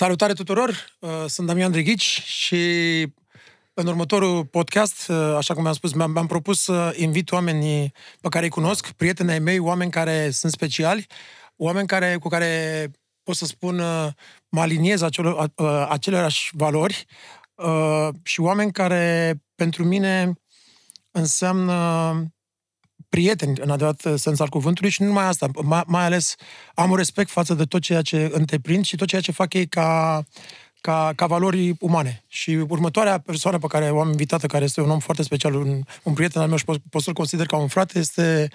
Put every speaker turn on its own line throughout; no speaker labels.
Salutare tuturor! Uh, sunt Damian Drighici și în următorul podcast, uh, așa cum am spus, mi-am, mi-am propus să invit oamenii pe care îi cunosc, prietenii mei, oameni care sunt speciali, oameni care, cu care pot să spun uh, mă aliniez acelo, aceleași valori și oameni care pentru mine înseamnă prieteni în adevărat sens al cuvântului și nu numai asta, mai, mai ales am un respect față de tot ceea ce întreprind și tot ceea ce fac ei ca, ca, ca valori umane. Și următoarea persoană pe care o am invitată, care este un om foarte special, un, un prieten al meu și pot, pot să-l consider ca un frate, este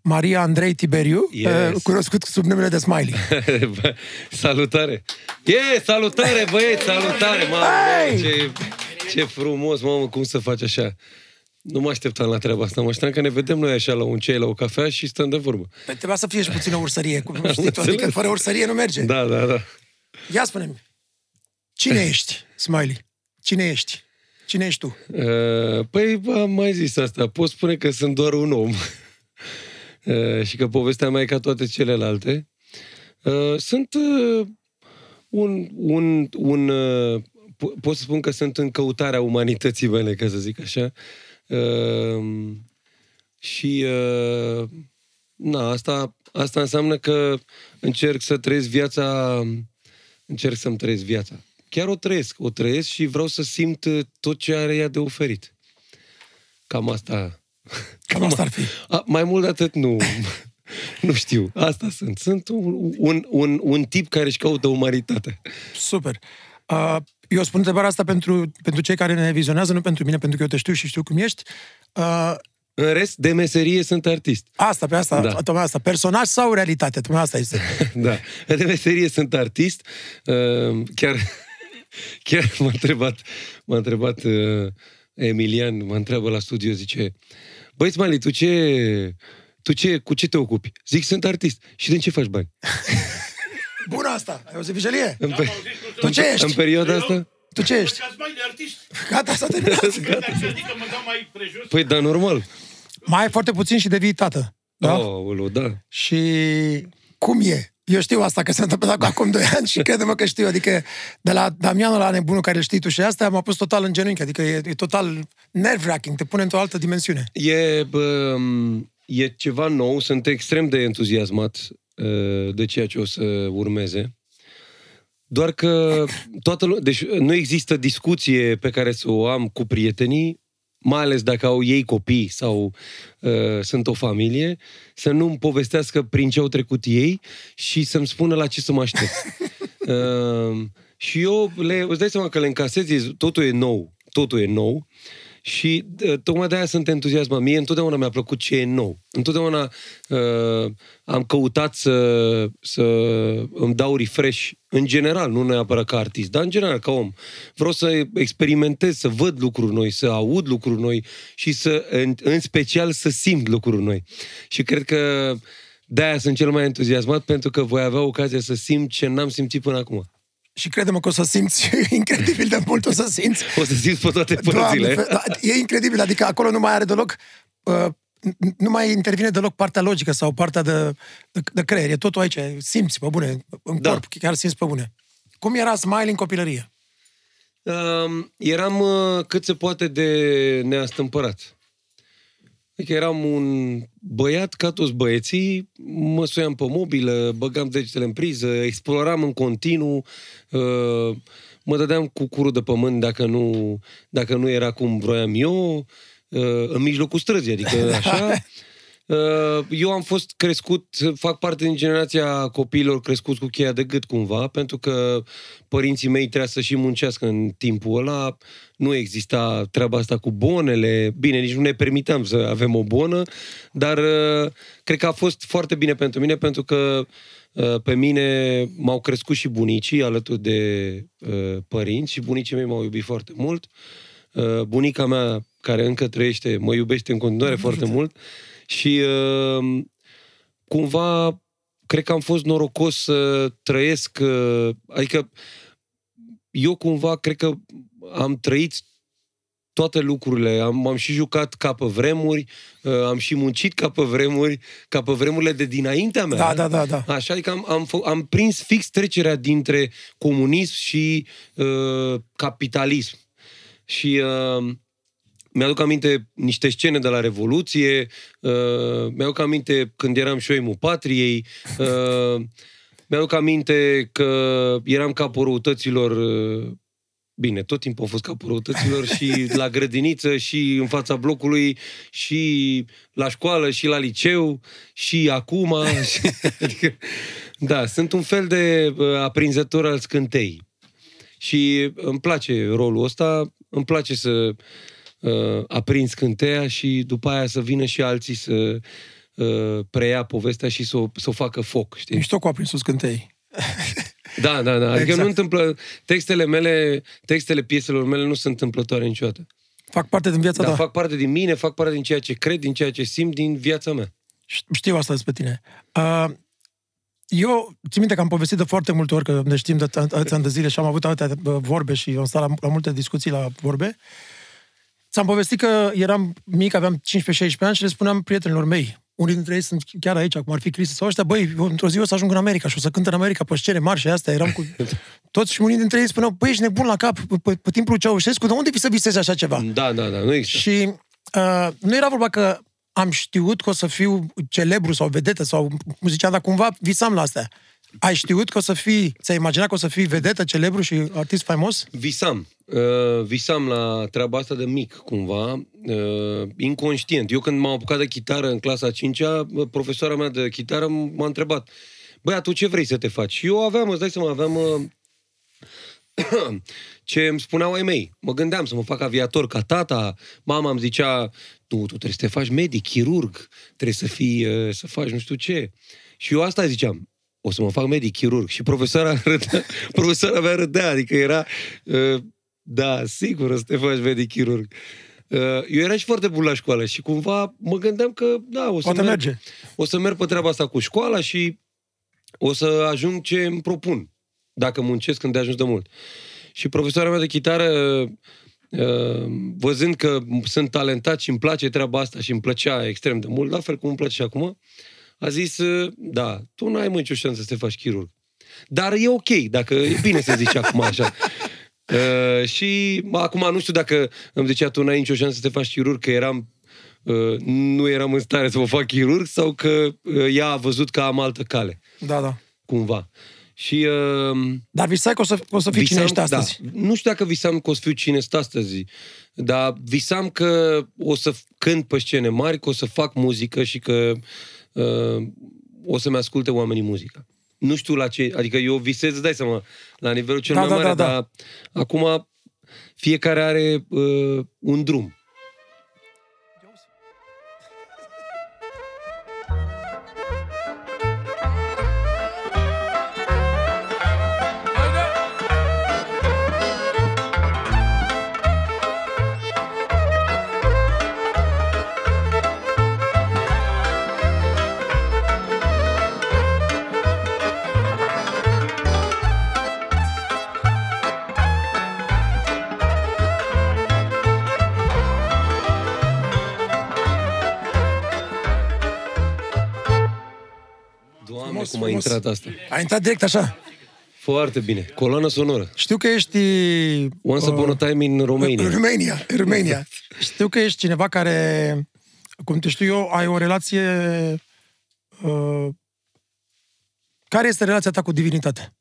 Maria Andrei Tiberiu, yes. Uh, cunoscut sub numele de Smiley.
salutare! Yeah, salutare, băieți, salutare! Mamă, hey! ce, ce frumos, mamă, cum să faci așa? Nu mă așteptam la treaba asta. Mă așteptam că ne vedem noi așa la un ceai, la o cafea și stăm de vorbă.
Păi trebuia să fie și puțină ursărie. Cum știi tu, adică fără ursărie nu merge.
Da, da, da.
Ia spune-mi, cine ești, Smiley? Cine ești? Cine ești tu?
Uh, păi, am mai zis asta. Pot spune că sunt doar un om. Uh, și că povestea mea e ca toate celelalte. Uh, sunt uh, un, un, un uh, pot să spun că sunt în căutarea umanității mele, ca să zic așa. Uh, și uh, na, asta, asta înseamnă că încerc să trăiesc viața, încerc să-mi trăiesc viața. Chiar o trăiesc, o trăiesc și vreau să simt tot ce are ea de oferit. Cam asta.
Cam asta ar fi.
A, mai mult de atât nu. nu știu. Asta sunt. Sunt un, un, un, un tip care își caută umanitate.
Super. Uh, eu spun întrebarea asta pentru, pentru cei care ne vizionează, nu pentru mine, pentru că eu te știu și știu cum ești. Uh,
în rest, de meserie sunt artist.
Asta, pe asta, da. tocmai asta. Personaj sau realitate? Tocmai asta este.
da. De meserie sunt artist. Uh, chiar, chiar m-a întrebat, m-a întrebat uh, Emilian, mă întreabă la studio, zice, băi, Smiley, tu ce, tu ce, cu ce te ocupi? Zic, sunt artist. Și din ce faci bani?
Bună asta! Ai auzit vijelie?
În, pe...
tu ce ești?
În perioada asta?
Tu ce ești? Gata, s-a terminat. Gata.
Păi, da, normal.
Mai ai foarte puțin și devii tată. Da?
Oh, da.
Și cum e? Eu știu asta că s-a întâmplat acum 2 ani și crede-mă că știu. Adică de la Damianul la nebunul care știi tu și asta m-a pus total în genunchi. Adică e, e total nerve-wracking, te pune într-o altă dimensiune.
E, bă, e ceva nou, sunt extrem de entuziasmat Uh, de ceea ce o să urmeze. Doar că toată lumea, deci nu există discuție pe care să o am cu prietenii, mai ales dacă au ei copii sau uh, sunt o familie, să nu-mi povestească prin ce au trecut ei și să-mi spună la ce să mă aștept. uh, și eu le, îți dai seama că le încasez, totul e nou, totul e nou și uh, tocmai de aia sunt entuziasmat. Mie întotdeauna mi-a plăcut ce e nou. Întotdeauna uh, am căutat să, să îmi dau refresh în general, nu neapărat ca artist, dar în general ca om. Vreau să experimentez, să văd lucruri noi, să aud lucruri noi și să, în, în special, să simt lucruri noi. Și cred că de-aia sunt cel mai entuziasmat, pentru că voi avea ocazia să simt ce n-am simțit până acum
și crede-mă că o să simți incredibil de mult, o să simți.
O să simți pe toate părțile.
Da, e incredibil, adică acolo nu mai are deloc, uh, nu mai intervine deloc partea logică sau partea de, de, de creier. E totul aici, simți pe bune, în da. corp, chiar simți pe bune. Cum era Smile în copilărie?
Uh, eram uh, cât se poate de neastâmpărat. Adică eram un băiat ca toți băieții, mă suiam pe mobilă, băgam degetele în priză, exploram în continuu, uh, mă dădeam cu curul de pământ dacă nu, dacă nu era cum vroiam eu, uh, în mijlocul străzii, adică așa. Uh, eu am fost crescut, fac parte din generația copiilor crescuți cu cheia de gât cumva, pentru că părinții mei trebuia să și muncească în timpul ăla. Nu exista treaba asta cu bonele. Bine, nici nu ne permiteam să avem o bonă, dar uh, cred că a fost foarte bine pentru mine, pentru că uh, pe mine m-au crescut și bunicii alături de părinți și bunicii mei m-au iubit foarte mult. Bunica mea, care încă trăiește, mă iubește în continuare foarte mult și uh, cumva cred că am fost norocos să trăiesc, uh, adică eu cumva cred că am trăit toate lucrurile. Am, am și jucat ca pe vremuri, uh, am și muncit ca pe vremuri, ca pe vremurile de dinaintea mea.
Da, da, da, da.
Așa, adică am, am, fă- am prins fix trecerea dintre comunism și uh, capitalism. Și uh, mi-aduc aminte niște scene de la Revoluție, uh, mi-aduc aminte când eram și eu emul patriei, uh, mi-aduc aminte că eram capul răutăților, uh, bine, tot timpul am fost capul răutăților și la grădiniță și în fața blocului și la școală și la liceu și acum. Și, adică, da, sunt un fel de uh, aprinzător al scântei. Și îmi place rolul ăsta, îmi place să uh, aprind scânteia și după aia să vină și alții să uh, preia povestea și să o, să o facă foc, știi?
Mișto cu aprinsul scântei.
Da, da, da. Adică
Exact.
nu întâmplă... Textele mele, textele pieselor mele nu sunt întâmplătoare niciodată.
Fac parte din viața
Dar
ta.
fac parte din mine, fac parte din ceea ce cred, din ceea ce simt, din viața mea.
Știu asta despre tine. Uh, eu țin minte că am povestit de foarte multe ori, că ne știm de atâția ani de zile și am avut atâtea uh, vorbe și am stat la, la multe discuții la vorbe. Ți-am povestit că eram mic, aveam 15-16 ani și le spuneam prietenilor mei, unii dintre ei sunt chiar aici, cum ar fi Cristi sau ăștia, băi, eu într-o zi o să ajung în America și o să cânt în America pe scene mari și astea, eram cu toți și unii dintre ei spuneau, băi, ești nebun la cap, pe, pe, pe timpul Ceaușescu, de unde vii să visezi așa ceva?
Da, da, da, nu există.
Și uh, nu era vorba că am știut că o să fiu celebru sau vedetă sau muzician, dar cumva visam la astea. Ai știut că o să fii, ți-ai imaginat că o să fii vedetă, celebru și artist faimos?
Visam. Uh, visam la treaba asta de mic, cumva, uh, inconștient. Eu când m-am apucat de chitară în clasa 5-a, profesoara mea de chitară m-a întrebat, băi, tu ce vrei să te faci? Și eu aveam, îți dai seama, aveam uh, ce îmi spuneau ai mei. Mă gândeam să mă fac aviator ca tata, mama îmi zicea, tu, tu trebuie să te faci medic, chirurg, trebuie să fii, uh, să faci nu știu ce. Și eu asta ziceam, o să mă fac medic, chirurg. Și profesoara, râdea, profesoara mea râdea, adică era, uh, da, sigur o să te faci medic, chirurg. Uh, eu eram și foarte bun la școală și cumva mă gândeam că, da, o să,
Poate
merg,
merge.
o să merg pe treaba asta cu școala și o să ajung ce îmi propun, dacă muncesc când de ajuns de mult. Și profesoara mea de chitară, uh, văzând că sunt talentat și îmi place treaba asta și îmi plăcea extrem de mult, la fel cum îmi place și acum, a zis, uh, da, tu nu ai mă nicio șansă să te faci chirurg. Dar e ok, dacă e bine să zici acum așa. Uh, și mă, acum nu știu dacă îmi zicea tu n-ai nicio șansă să te faci chirurg, că eram uh, nu eram în stare să mă fac chirurg sau că uh, ea a văzut că am altă cale,
Da, da.
cumva. Și uh,
Dar visai că o să, o să fii cine ești astăzi.
Da. Nu știu dacă visam că o să fiu cine sunt astăzi, dar visam că o să cânt pe scene mari, că o să fac muzică și că uh, o să-mi asculte oamenii muzica. Nu știu la ce, adică eu visez, îți dai seama, la nivelul cel
Da,
mai
da,
mare,
da, da.
dar acum fiecare are uh, un drum.
Frumos,
cum a
frumos.
intrat asta.
A intrat direct așa.
Foarte bine. Coloană sonoră.
Știu că ești...
Once upon a time in Romania.
În Romania, în Romania. Știu că ești cineva care, cum te știu eu, ai o relație... Uh, care este relația ta cu divinitatea?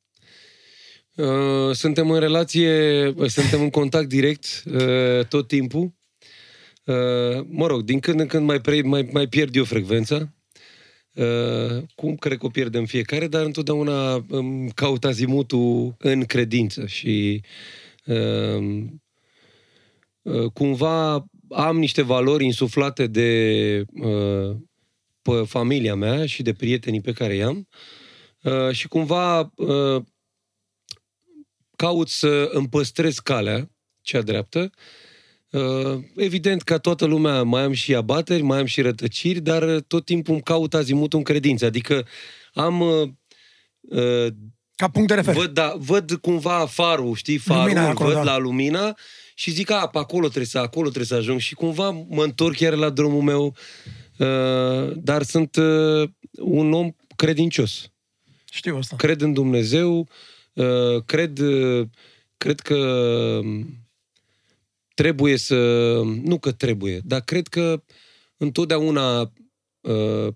Uh, suntem în relație, uh, suntem în contact direct uh, tot timpul. Uh, mă rog, din când în când mai, pre, mai, mai pierd eu frecvența. Uh, cum cred că o pierdem fiecare, dar întotdeauna îmi caut azimutul în credință și uh, uh, cumva am niște valori insuflate de uh, pe familia mea și de prietenii pe care i-am uh, și cumva uh, caut să îmi păstrez calea, cea dreaptă. Uh, Evident, ca toată lumea, mai am și abateri, mai am și rătăciri, dar tot timpul îmi caut azimutul în credință. Adică am uh, uh,
Ca punct de refer.
Văd, da, văd cumva farul, știi, farul,
Lumina
îl
acolo,
văd
da.
la lumina și zic, a, pe acolo trebuie să, acolo trebuie să ajung și cumva mă întorc chiar la drumul meu, uh, dar sunt uh, un om credincios.
Știu asta.
Cred în Dumnezeu, uh, cred, uh, cred că trebuie să, nu că trebuie, dar cred că întotdeauna uh,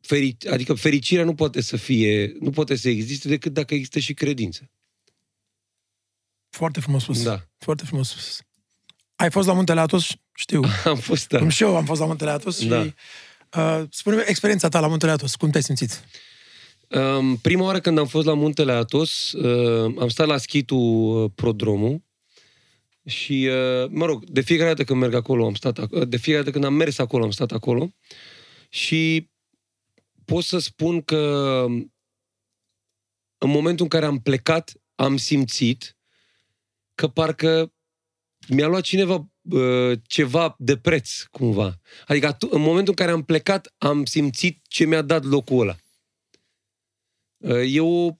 feri, adică fericirea nu poate să fie, nu poate să existe decât dacă există și credință.
Foarte frumos spus.
Da.
Foarte frumos spus. Ai fost la Muntele Atos? Știu.
Am fost, da.
Cum și eu am fost la Muntele Atos
Da.
și... Uh, spune experiența ta la Muntele Atos. Cum te-ai simțit?
Um, prima oară când am fost la Muntele Atos, uh, am stat la schitul uh, Prodromul și, uh, mă rog, de fiecare dată când merg acolo am stat acolo, de fiecare dată când am mers acolo am stat acolo și pot să spun că în momentul în care am plecat, am simțit că parcă mi-a luat cineva uh, ceva de preț, cumva. Adică atu- în momentul în care am plecat, am simțit ce mi-a dat locul ăla. Uh, E o,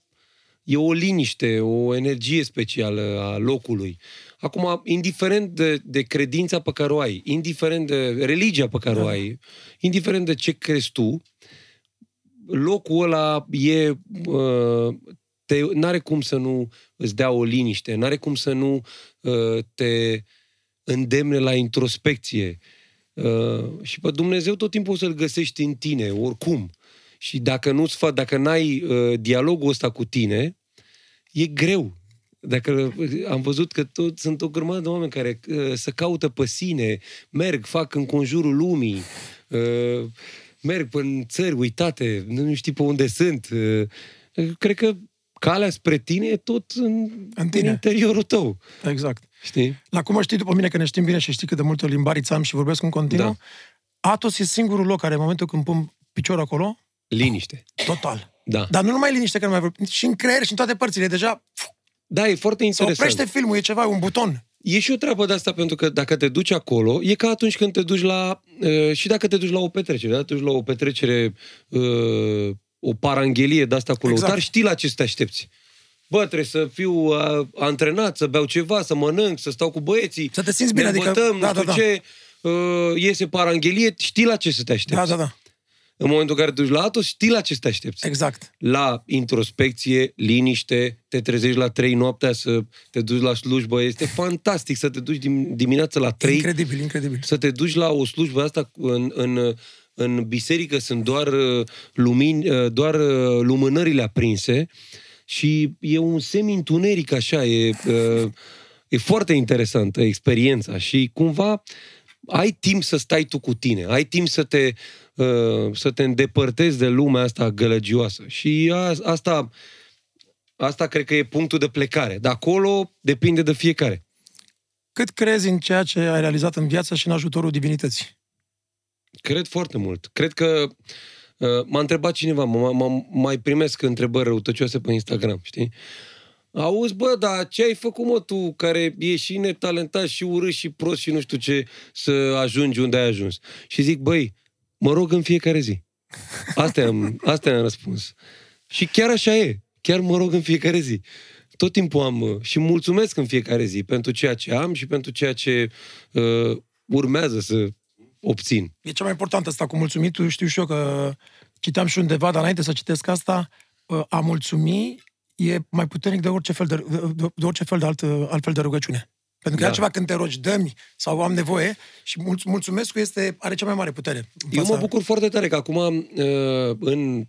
e o liniște, o energie specială a locului. Acum, indiferent de, de credința pe care o ai, indiferent de religia pe care o ai, indiferent de ce crezi tu, locul ăla e... Uh, te, n-are cum să nu îți dea o liniște, n-are cum să nu uh, te îndemne la introspecție. Uh, și pe Dumnezeu tot timpul o să-L găsești în tine, oricum. Și dacă nu-ți fac, dacă n-ai uh, dialogul ăsta cu tine, e greu. Dacă am văzut că tot sunt o grămadă de oameni care uh, se caută pe sine, merg, fac în conjurul lumii, uh, merg în țări uitate, nu știi pe unde sunt. Uh, cred că calea spre tine e tot în,
În
în
tine.
interiorul tău.
Exact.
Știi?
La cum mă știi după mine că ne știm bine și știi cât de multe limbariți am și vorbesc în continuu,
Da.
Atos e singurul loc care în momentul când pun piciorul acolo,
Liniște.
total.
Da.
Dar nu numai liniște că nu mai vorbim, și în creier și în toate părțile. Deja
Da, e foarte
se
interesant.
oprește filmul, e ceva, e un buton.
E și o treabă de asta, pentru că dacă te duci acolo, e ca atunci când te duci la... Uh, și dacă te duci la o petrecere, dacă te duci la o petrecere, uh, o paranghelie de asta cu
Exact.
lăutar, știi la ce să te aștepți. Bă, trebuie să fiu uh, antrenat, să beau ceva, să mănânc, să stau cu băieții.
Să te simți bine,
ne
adică-
îmbătăm,
da,
nu știu
da, da.
ce, uh, iese paranghelie, știi la ce să te aștepți.
Da, da, da.
În momentul în care te duci la Atos, știi la ce să te aștepți.
Exact.
la introspecție, liniște, te trezești la 3 noaptea să te duci la slujbă. Este fantastic să te duci dim- dimineața la 3,
Incredibil, incredibil.
să te duci la o slujbă asta în, în, în biserică, sunt doar uh, lumini, uh, doar uh, lumânările aprinse și e un semi-întuneric așa, e, uh, e foarte interesantă experiența și cumva ai timp să stai tu cu tine, ai timp să te, uh, să te îndepărtezi de lumea asta gălăgioasă. Și a, asta, asta cred că e punctul de plecare. De acolo depinde de fiecare.
Cât crezi în ceea ce ai realizat în viață și în ajutorul divinității?
Cred foarte mult. Cred că uh, m-a întrebat cineva, mă, mă, mai primesc întrebări răutăcioase pe Instagram, știi? Auzi, bă, dar ce ai făcut, mă, tu, care ești și netalentat, și urât, și prost, și nu știu ce, să ajungi unde ai ajuns? Și zic, băi, mă rog în fiecare zi. Asta am, asta am răspuns. Și chiar așa e. Chiar mă rog în fiecare zi. Tot timpul am uh, și mulțumesc în fiecare zi pentru ceea ce am și pentru ceea ce uh, urmează să obțin.
E cea mai importantă asta cu mulțumitul. Știu și eu că citeam și undeva, dar înainte să citesc asta, uh, a mulțumi e mai puternic de orice fel de, de, de orice fel de alt, altfel de rugăciune. Pentru că
Da.
e altceva când te rogi, dă sau am nevoie și mulț- mulțumesc este, are cea mai mare putere. în
Eu
fața-
mă bucur foarte tare că acum, uh, în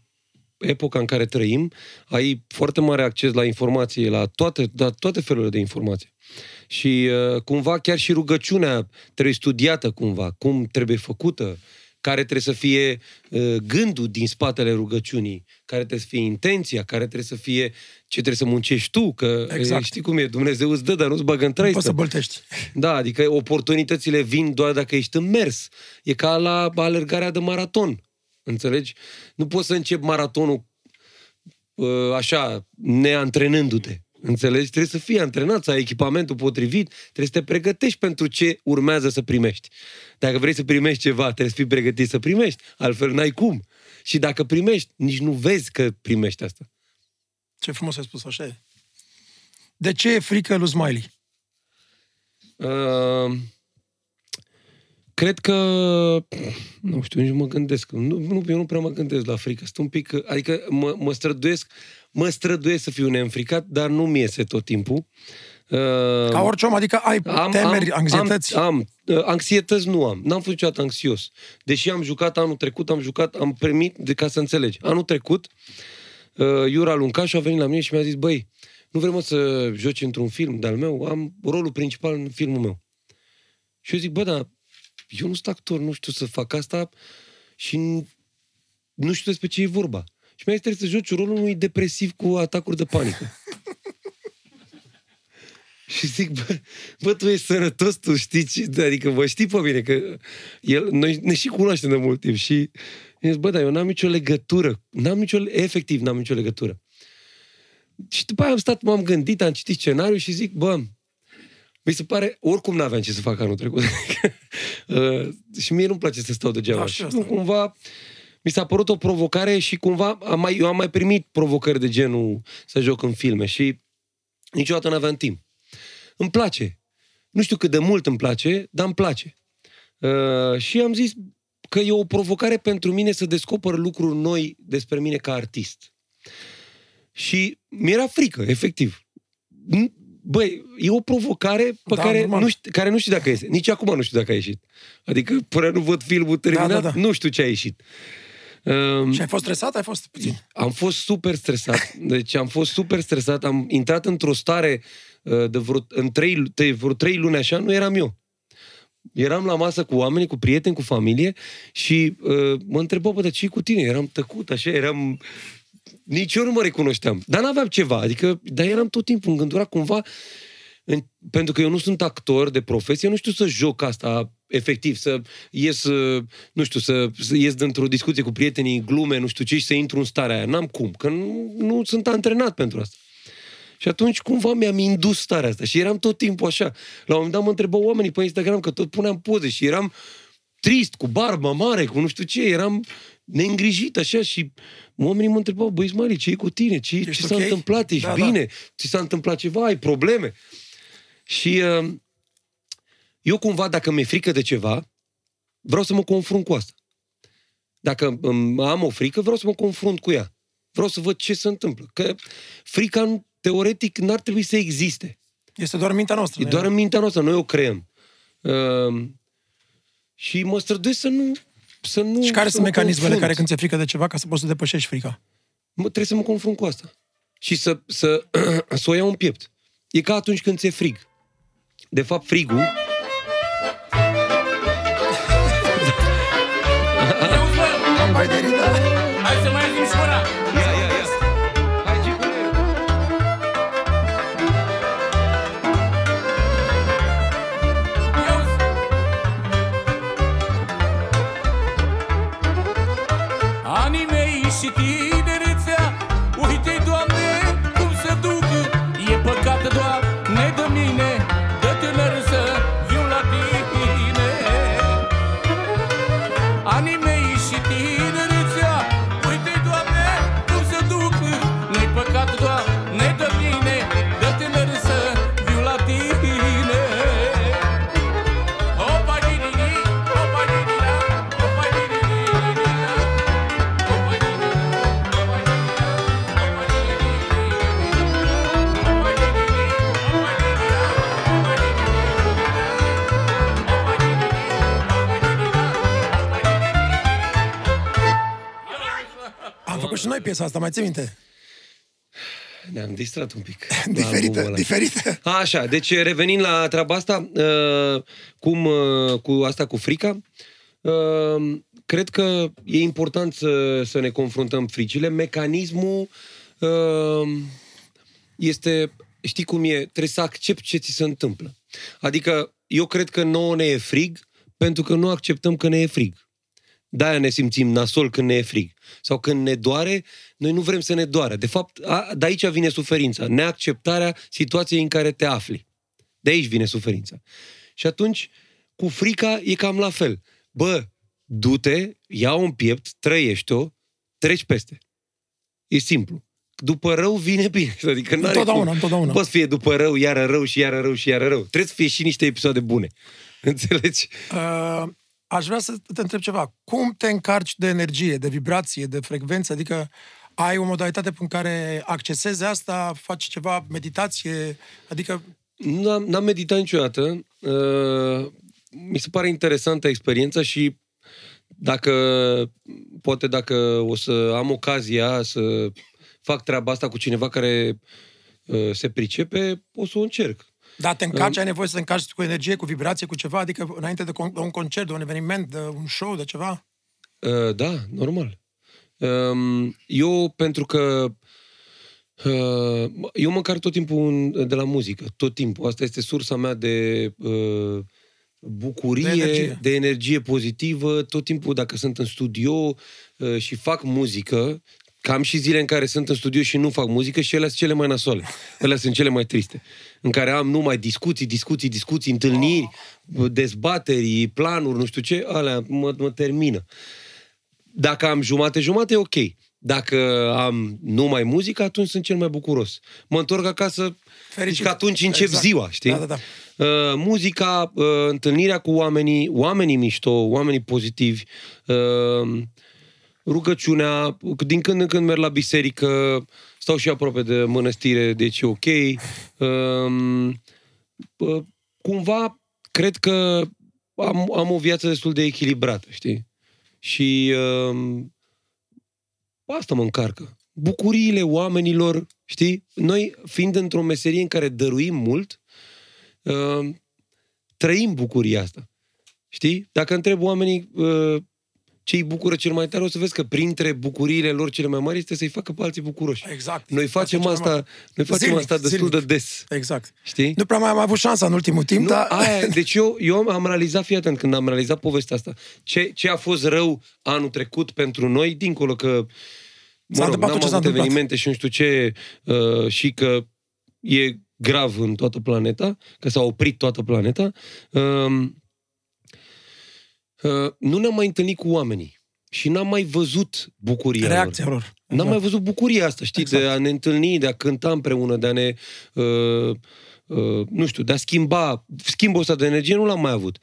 epoca în care trăim, ai foarte mare acces la informații, la toate, la toate felurile de informații. Și uh, cumva chiar și rugăciunea trebuie studiată cumva, cum trebuie făcută, care trebuie să fie uh, gândul din spatele rugăciunii, care trebuie să fie intenția, care trebuie să fie ce trebuie să muncești tu, că
Exact.
uh, știi cum e, Dumnezeu îți dă, dar nu-ți bagă în
Nu poți să
traistă.
băltești.
Da, adică oportunitățile vin doar dacă ești în mers. E ca la alergarea de maraton. Înțelegi? Nu poți să începi maratonul uh, așa, neantrenându-te. Înțelegi? Trebuie să fii antrenat, să ai echipamentul potrivit, trebuie să te pregătești pentru ce urmează să primești. Dacă vrei să primești ceva, trebuie să fii pregătit să primești, altfel n-ai cum. Și dacă primești, nici nu vezi că primești asta.
Ce frumos ai spus, așa e. De ce e frică lui Smiley?
Uh, cred că, nu știu, nici mă gândesc. Nu, nu, eu nu prea mă gândesc la frică. Sunt un pic, adică mă, mă străduiesc, mă străduiesc să fiu neînfricat, dar nu mi iese tot timpul. Uh,
Ca orice om, adică ai am, temeri,
am,
anxietăți?
Am, am. Uh, anxietăți nu am. N-am fost niciodată anxios. Deși am jucat anul trecut, am jucat, am primit, de ca să înțelegi. Anul trecut, uh, Iura Luncașu a venit la mine și mi-a zis, băi, nu vrem mă să joci într-un film de-al meu, am rolul principal în filmul meu. Și eu zic, bă, dar eu nu sunt actor, nu știu să fac asta și nu știu despre ce e vorba. Și mi-a zis, trebuie să joci rolul unui depresiv cu atacuri de panică. Și zic, bă, bă, tu ești sănătos, tu știi ce, adică vă știi pe mine, că el, noi ne și cunoaștem de mult timp și zic, bă, dar eu n-am nicio legătură, n-am nicio, efectiv n-am nicio legătură. Și după aia am stat, m-am gândit, am citit scenariul și zic, bă, mi se pare, oricum n-aveam ce să fac anul trecut. uh, și mie nu-mi place să stau degeaba. Da, și nu, cumva, mi s-a părut o provocare și cumva am mai, eu am mai primit provocări de genul să joc în filme și niciodată n-aveam timp. Îmi place. Nu știu cât de mult îmi place, dar îmi place. Uh, și am zis că e o provocare pentru mine să descoper lucruri noi despre mine ca artist. Și mi-era frică, efectiv. Băi, e o provocare pe da, care, nu știu, care nu știu dacă iese. Nici acum nu știu dacă a ieșit. Adică, până nu văd filmul terminat, da, da, da. nu știu ce a ieșit.
Um, și ai fost stresat? Ai fost puțin?
Am fost super stresat. Deci am fost super stresat. Am intrat într-o stare uh, de vreo, în trei, de vreo trei luni așa, nu eram eu. Eram la masă cu oameni, cu prieteni, cu familie și uh, mă întrebau, bă, dar ce cu tine? Eram tăcut, așa, eram nici eu nu mă recunoșteam. Dar n-aveam ceva. Adică, dar eram tot timpul îngândurat cumva în, pentru că eu nu sunt actor de profesie, nu știu să joc asta efectiv, să ies, nu știu, să, să ies dintr-o discuție cu prietenii, glume, nu știu ce, și să intru în starea aia. N-am cum, că nu, nu sunt antrenat pentru asta. Și atunci cumva mi-am indus starea asta și eram tot timpul așa. La un moment dat mă întrebau oamenii pe Instagram că tot puneam poze și eram trist, cu barbă mare, cu nu știu ce, eram neîngrijit așa și oamenii mă întrebau, băi Ismail, ce e cu tine? Ce, Ești ce s-a okay? întâmplat? Ești da, da. bine? Da. Ți s-a întâmplat ceva? Ai probleme? Și uh, eu cumva, dacă mi-e frică de ceva, vreau să mă confrunt cu asta. Dacă am o frică, vreau să mă confrunt cu ea. Vreau să văd ce se întâmplă. Că frica, teoretic, n-ar trebui să existe.
Este doar mintea noastră.
E doar în mintea noastră, noi o creăm. Uh, și mă străduiesc să nu să nu...
Și care sunt mecanismele confrunt. care când ți-e frică de ceva ca să poți să depășești frica?
Mă, trebuie să mă confrunt cu asta. Și să, să, să o iau în piept. E ca atunci când ți-e frig. de fapt frigul
Hai de ridare!
Piesa asta, mai ții minte?
Ne-am distrat un pic.
diferită, diferită.
Așa, deci revenind la treaba asta, uh, cum uh, cu asta cu frica, uh, cred că e important să, să ne confruntăm fricile. Mecanismul uh, este, știi cum e, trebuie să accepti ce ți se întâmplă. Adică eu cred că nouă ne e frig pentru că nu acceptăm că ne e frig. De-aia ne simțim nasol când ne e frig. Sau când ne doare, noi nu vrem să ne doară. De fapt, a, de aici vine suferința. Neacceptarea situației în care te afli. De aici vine suferința. Și atunci, cu frica e cam la fel. Bă, du-te, ia un piept, trăiești-o, treci peste. E simplu. după rău vine bine. Adică n-are
Întotdeauna,
cum.
întotdeauna.
Nu poți să fie după rău, iară rău și iară rău și iară rău. Trebuie să fie și niște episoade bune. Înțelegi?
Uh, aș vrea să te întreb ceva. Cum te încarci de energie, de vibrație, de frecvență? Adică ai o modalitate prin care accesezi asta, faci ceva, meditație, adică
N-am, n-am meditat niciodată. Uh, mi se pare interesantă experiența și dacă, poate dacă o să am ocazia să fac treaba asta cu cineva care uh, se pricepe, o să o încerc.
Da, te încarci, ai nevoie să te încarci cu energie, cu vibrație, cu ceva, adică înainte de con- de un concert, de un eveniment, de un show, de ceva?
Uh, da, normal. Um, eu, pentru că uh, eu mă tot timpul în- de la muzică, tot timpul. Asta este sursa mea de uh, bucurie,
De
de
energie.
energie. de energie pozitivă. Tot timpul, dacă sunt în studio uh, și fac muzică, cam și zile în care sunt în studio și nu fac muzică și ele sunt cele mai nasoale. Ele sunt cele mai triste. În care am numai discuții, discuții, discuții, întâlniri, dezbateri, planuri, nu știu ce, alea mă, mă termină. Dacă am jumate-jumate, e ok. Dacă am numai muzică, atunci sunt cel mai bucuros. Mă întorc acasă,
Fericit.
Deci că atunci încep
Exact.
ziua, știi?
Da, da, da.
Uh, muzica, uh, întâlnirea cu oamenii, oamenii mișto, oamenii pozitivi, uh, rugăciunea, din când în când merg la biserică, stau și aproape de mănăstire, deci e ok. Uh, uh, cumva, cred că am, am o viață destul de echilibrată, știi? Și uh, asta mă încarcă. Bucuriile oamenilor, știi? Noi, fiind într-o meserie în care dăruim mult, uh, trăim bucuria asta. Știi? Dacă întreb oamenii uh, ce îi bucură cel mai tare, o să vezi că printre bucuriile lor cele mai mari este să-i facă pe alții bucuroși.
Exact.
Noi facem
Asta e cel mai
asta, noi facem
Zilnic,
asta destul
zilnic.
de des.
Exact.
Știi?
Nu prea mai am avut șansa în ultimul timp,
Nu,
dar...
aia, deci eu, eu am realizat, fii atent, când am realizat povestea asta, ce, ce a fost rău anul trecut pentru noi, dincolo că
S-a
mă rog,
întâmplat
n-am
tot ce s-a
avut
întâmplat.
evenimente și nu știu ce, uh, și că e grav în toată planeta, că s-a oprit toată planeta, uh, uh, nu ne-am mai întâlnit cu oamenii și n-am mai văzut bucuria lor.
Reacția lor.
N-am mai văzut bucuria asta, știi,
Exact.
de a ne întâlni, de a cânta împreună, de a ne, uh, uh, nu știu, de a schimba, schimbul ăsta de energie nu l-am mai avut.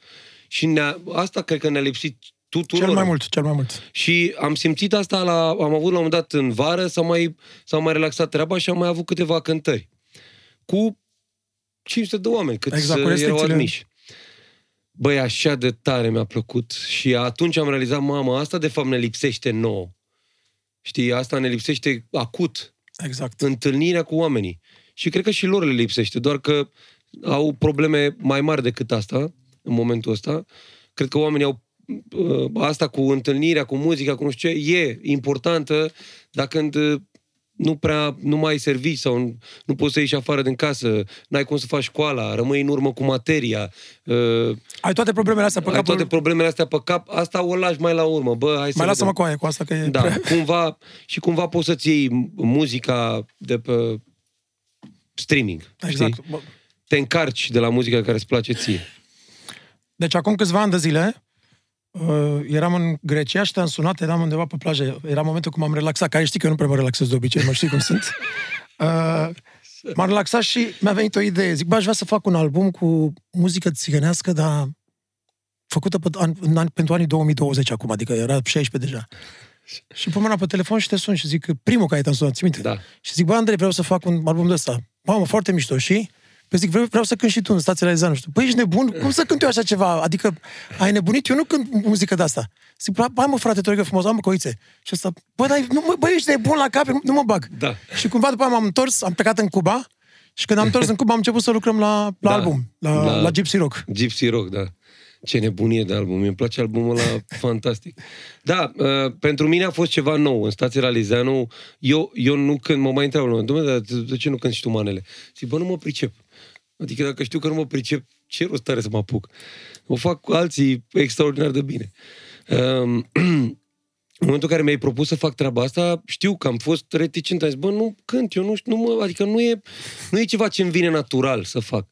Și ne asta cred că ne-a lipsit tuturor.
Cel mai mult, cel mai mult.
Și am simțit asta, la, am avut la un moment dat în vară, s-a mai, s-a mai relaxat treaba și am mai avut câteva cântări. Cu 500 de oameni, cât
Exact, cu
erau
restricțiile.
admiși. Băi, așa de tare mi-a plăcut. Și atunci am realizat, mamă, asta de fapt ne lipsește nouă. Știi, asta ne lipsește acut
Exact.
întâlnirea cu oamenii. Și cred că și lor le lipsește, doar că au probleme mai mari decât asta, în momentul ăsta. Cred că oamenii au uh, asta cu întâlnirea, cu muzica, cu nu știu ce, e importantă, dar când uh, nu prea, nu mai ai servici sau nu, nu poți să ieși afară din casă, n-ai cum să faci școala, rămâi în urmă cu materia, uh,
Ai toate problemele astea pe
ai
capul...
toate problemele astea pe cap, asta o lași mai la urmă. Bă, hai să
Mai
vedem.
lasă-mă cu aia, cu asta, că e
Da,
prea...
cumva, și cumva poți să-ți iei muzica de pe streaming.
Exact.
Știi?
Bă,
Te încarci de la muzica care îți place ție.
Deci acum câțiva ani de zile uh, eram în Grecia și te-am sunat, eram undeva pe plajă. Era momentul când m-am relaxat, care știi că eu nu prea mă relaxez de obicei, mă știi cum sunt. Uh, m-am relaxat și mi-a venit o idee. Zic, bă, aș vrea să fac un album cu muzică țigănească, dar făcută pe, an, în, an, pentru anii 2020 acum, adică era 16 deja. Și pun mâna pe telefon și te sun și zic, primul care te-am sunat, ți minte?
Da.
Și zic, bă, Andrei, vreau să fac un album de ăsta. Mamă, foarte mișto, și? Păi zic, vreau, vreau să cânt și tu în stațiile Aizanu. Și tu, Păi ești nebun? Cum să cânt eu așa ceva? Adică, ai nebunit? Eu nu cânt muzică de asta. Zic, "Bă, hai mă, frate, te rog eu frumos, am coițe. Și ăsta, bă, dar, nu, mă, bă, ești nebun la cap, nu, nu mă bag.
Da.
Și cumva după aia m-am întors, am plecat în Cuba și când am întors în Cuba am început să lucrăm la, la
Da.
album, la,
La-
la Gypsy Rock.
Gypsy Rock, da. Ce nebunie de album. Mi-e place albumul ăla fantastic. Da, uh, pentru mine a fost ceva nou. În stația Realizeanu, eu, eu nu când mă mai întreabă lumea, domnule, dar de ce nu când și tu manele? Zic, bă, nu mă pricep. Adică dacă știu că nu mă pricep, ce rost are să mă apuc? O fac cu alții extraordinar de bine. Um, în momentul în care mi-ai propus să fac treaba asta, știu că am fost reticent. Am zis, bă, nu cânt, eu nu știu, nu mă, adică nu e, nu e ceva ce îmi vine natural să fac.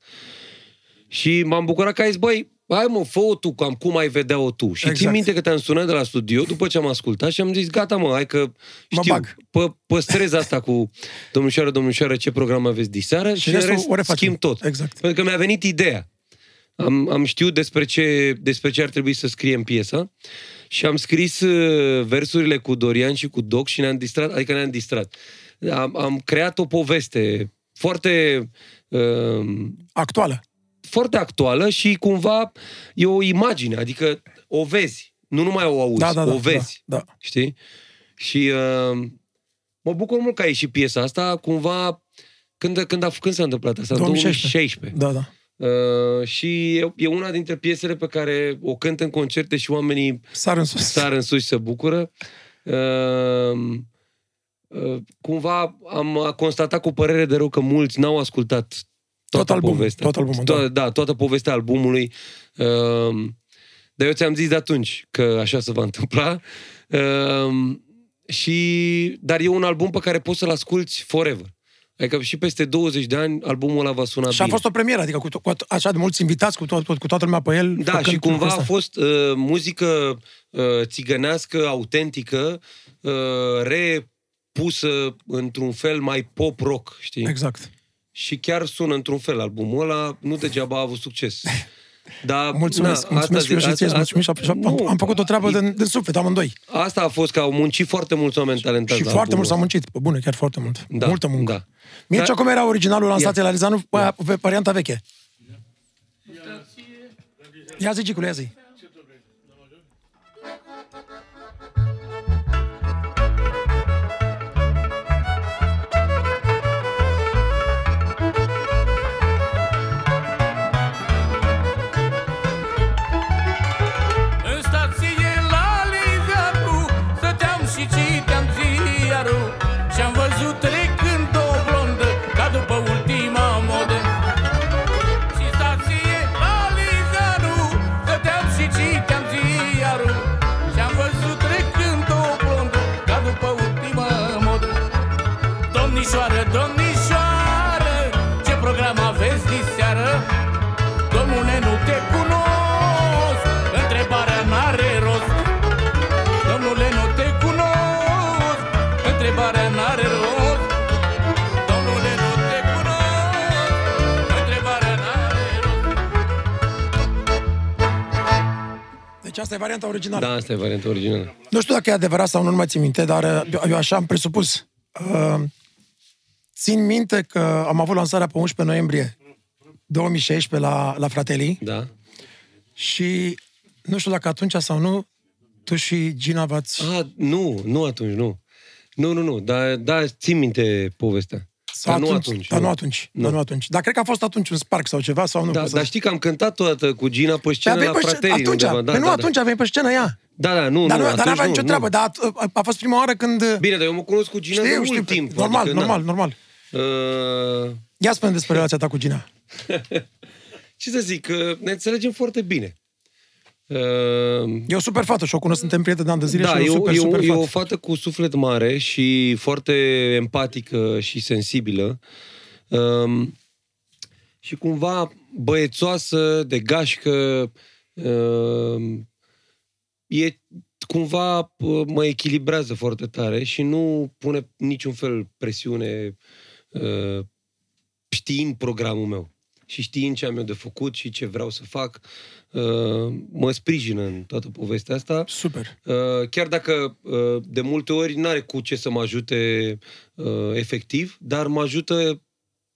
Și m-am bucurat că ai zis, băi, hai mă, fă-o tu, cam cum ai vedea-o tu. Și exact. țin
Exact.
minte că te-am sunat de la studio după ce am ascultat și am zis, gata mă, hai că
Mă
știu,
bag.
pă, păstrez asta cu domnișoară, domnișoară, ce program aveți diseară și,
Și
în
restul
rest
o refacem.
schimb tot.
Exact.
Pentru că mi-a venit ideea. Am, am știut despre ce, despre ce ar trebui să scriem piesa și am scris uh, versurile cu Dorian și cu Doc și ne-am distrat, adică ne-am distrat. Am, am creat o poveste foarte, uh,
Actuală.
Foarte actuală și cumva e o imagine, adică o vezi, nu numai o auzi,
Da, da, da.
o vezi,
Da, da.
știi? Și uh, mă bucur mult că a ieșit piesa asta, cumva, când, când, a, când s-a întâmplat asta? În
2016.
2016.
Da, da.
Uh, și e, e una dintre piesele pe care o cânt în concerte și oamenii
Sar în sus.
sar în sus și se bucură. Uh, uh, cumva am constatat cu părere de rău că mulți n-au ascultat toată
Tot albumul,
povestea.
tot albumul,
To-
da.
da, toată povestea albumului. Uh, dar eu ți-am zis de atunci că așa se va întâmpla. Uh, și, dar e un album pe care poți să-l asculti forever. Adică și peste 20 de ani albumul ăla va suna
Și a
bine.
fost o premieră, adică cu, to- cu at- așa de mulți invitați, cu, to- cu toată lumea pe el.
Da,
făcând
și cumva
lucrul
a
ăsta.
fost uh, muzică uh, țigănească, autentică, uh, repusă într-un fel mai pop-rock, știi?
Exact.
Și chiar sună într-un fel albumul ăla, nu degeaba a avut succes. Dar,
Mulțumesc,
na,
mulțumesc și eu
asta-
și ție, îți
asta-
mulțumim și și am,
nu,
am făcut o treabă din, din suflet, amândoi.
Asta a fost că au muncit foarte mulți oameni talentați
Și
la
foarte
albumul
mult s-au
ăsta.
muncit, pe bune, chiar foarte mult.
Da,
Multă muncă.
da.
Mircea,
Dar-
cum era originalul lansat
Ia.
la Alizanu pe, pe varianta veche? Ia zi, Gicule, ia zi. Deci asta e varianta originală.
Da, asta e varianta originală.
Nu știu dacă e adevărat sau nu, nu mai țin minte, dar uh, eu, eu așa am presupus. Uh, țin minte că am avut lansarea pe 11 noiembrie 2016 la, la Fratelli
Da.
și nu știu dacă atunci sau nu, tu și Gina v-ați...
Ah, nu, nu atunci, nu. Nu, nu, nu, dar da, țin minte povestea.
Sau
dar nu atunci.
Dar nu atunci. Dar nu atunci. Dar cred că a fost atunci un spark sau ceva, sau nu.
Da,
pot să-
dar știi că am cântat odată cu Gina pe
Păi
scenă
aveai
la
pe scenă-
Fratelli
atunci,
undeva. Da,
păi nu
da,
atunci aveai pe scenă ea.
Da, da, nu,
Dar
nu,
nu, dar
atunci
n-avea
nu,
nicio
nu.
treabă, dar a, a fost prima oară când...
Bine, dar eu mă cunosc cu Gina de
știu,
mult
știu,
timp.
normal,
adică,
normal,
na.
normal.
Uh,
Ia spune despre relația ta cu Gina.
ce să zic, uh, ne înțelegem foarte bine. Uh,
E o super fată și o cunosc, suntem prieteni de ani de zile
da,
și e
e,
o
o-
super,
e,
super
o, e
fată.
o fată cu suflet mare și foarte empatică și sensibilă. Um, și cumva băiețoasă, de gașcă, um, e cumva uh, mă echilibrează foarte tare și nu pune niciun fel presiune uh, știind programul meu și știind ce am eu de făcut și ce vreau să fac, uh, mă sprijină în toată povestea asta.
Super.
Uh, chiar dacă uh, de multe ori nu are cu ce să mă ajute uh, efectiv, dar mă ajută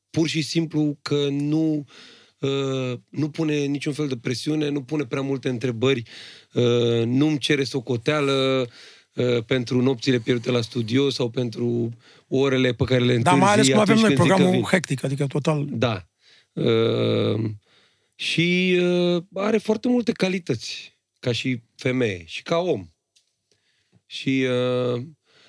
pur și simplu că nu, uh, nu pune niciun fel de presiune, nu pune prea multe întrebări, uh, nu-mi cere socoteală uh, pentru nopțile pierdute la studio sau pentru orele pe care le
Dar
întârzi
mai ales cum avem
atunci
noi
când zic că
programul
vin.
hectic, adică total...
Da. Uh, și uh, are foarte multe calități ca și femeie și ca om. Și uh,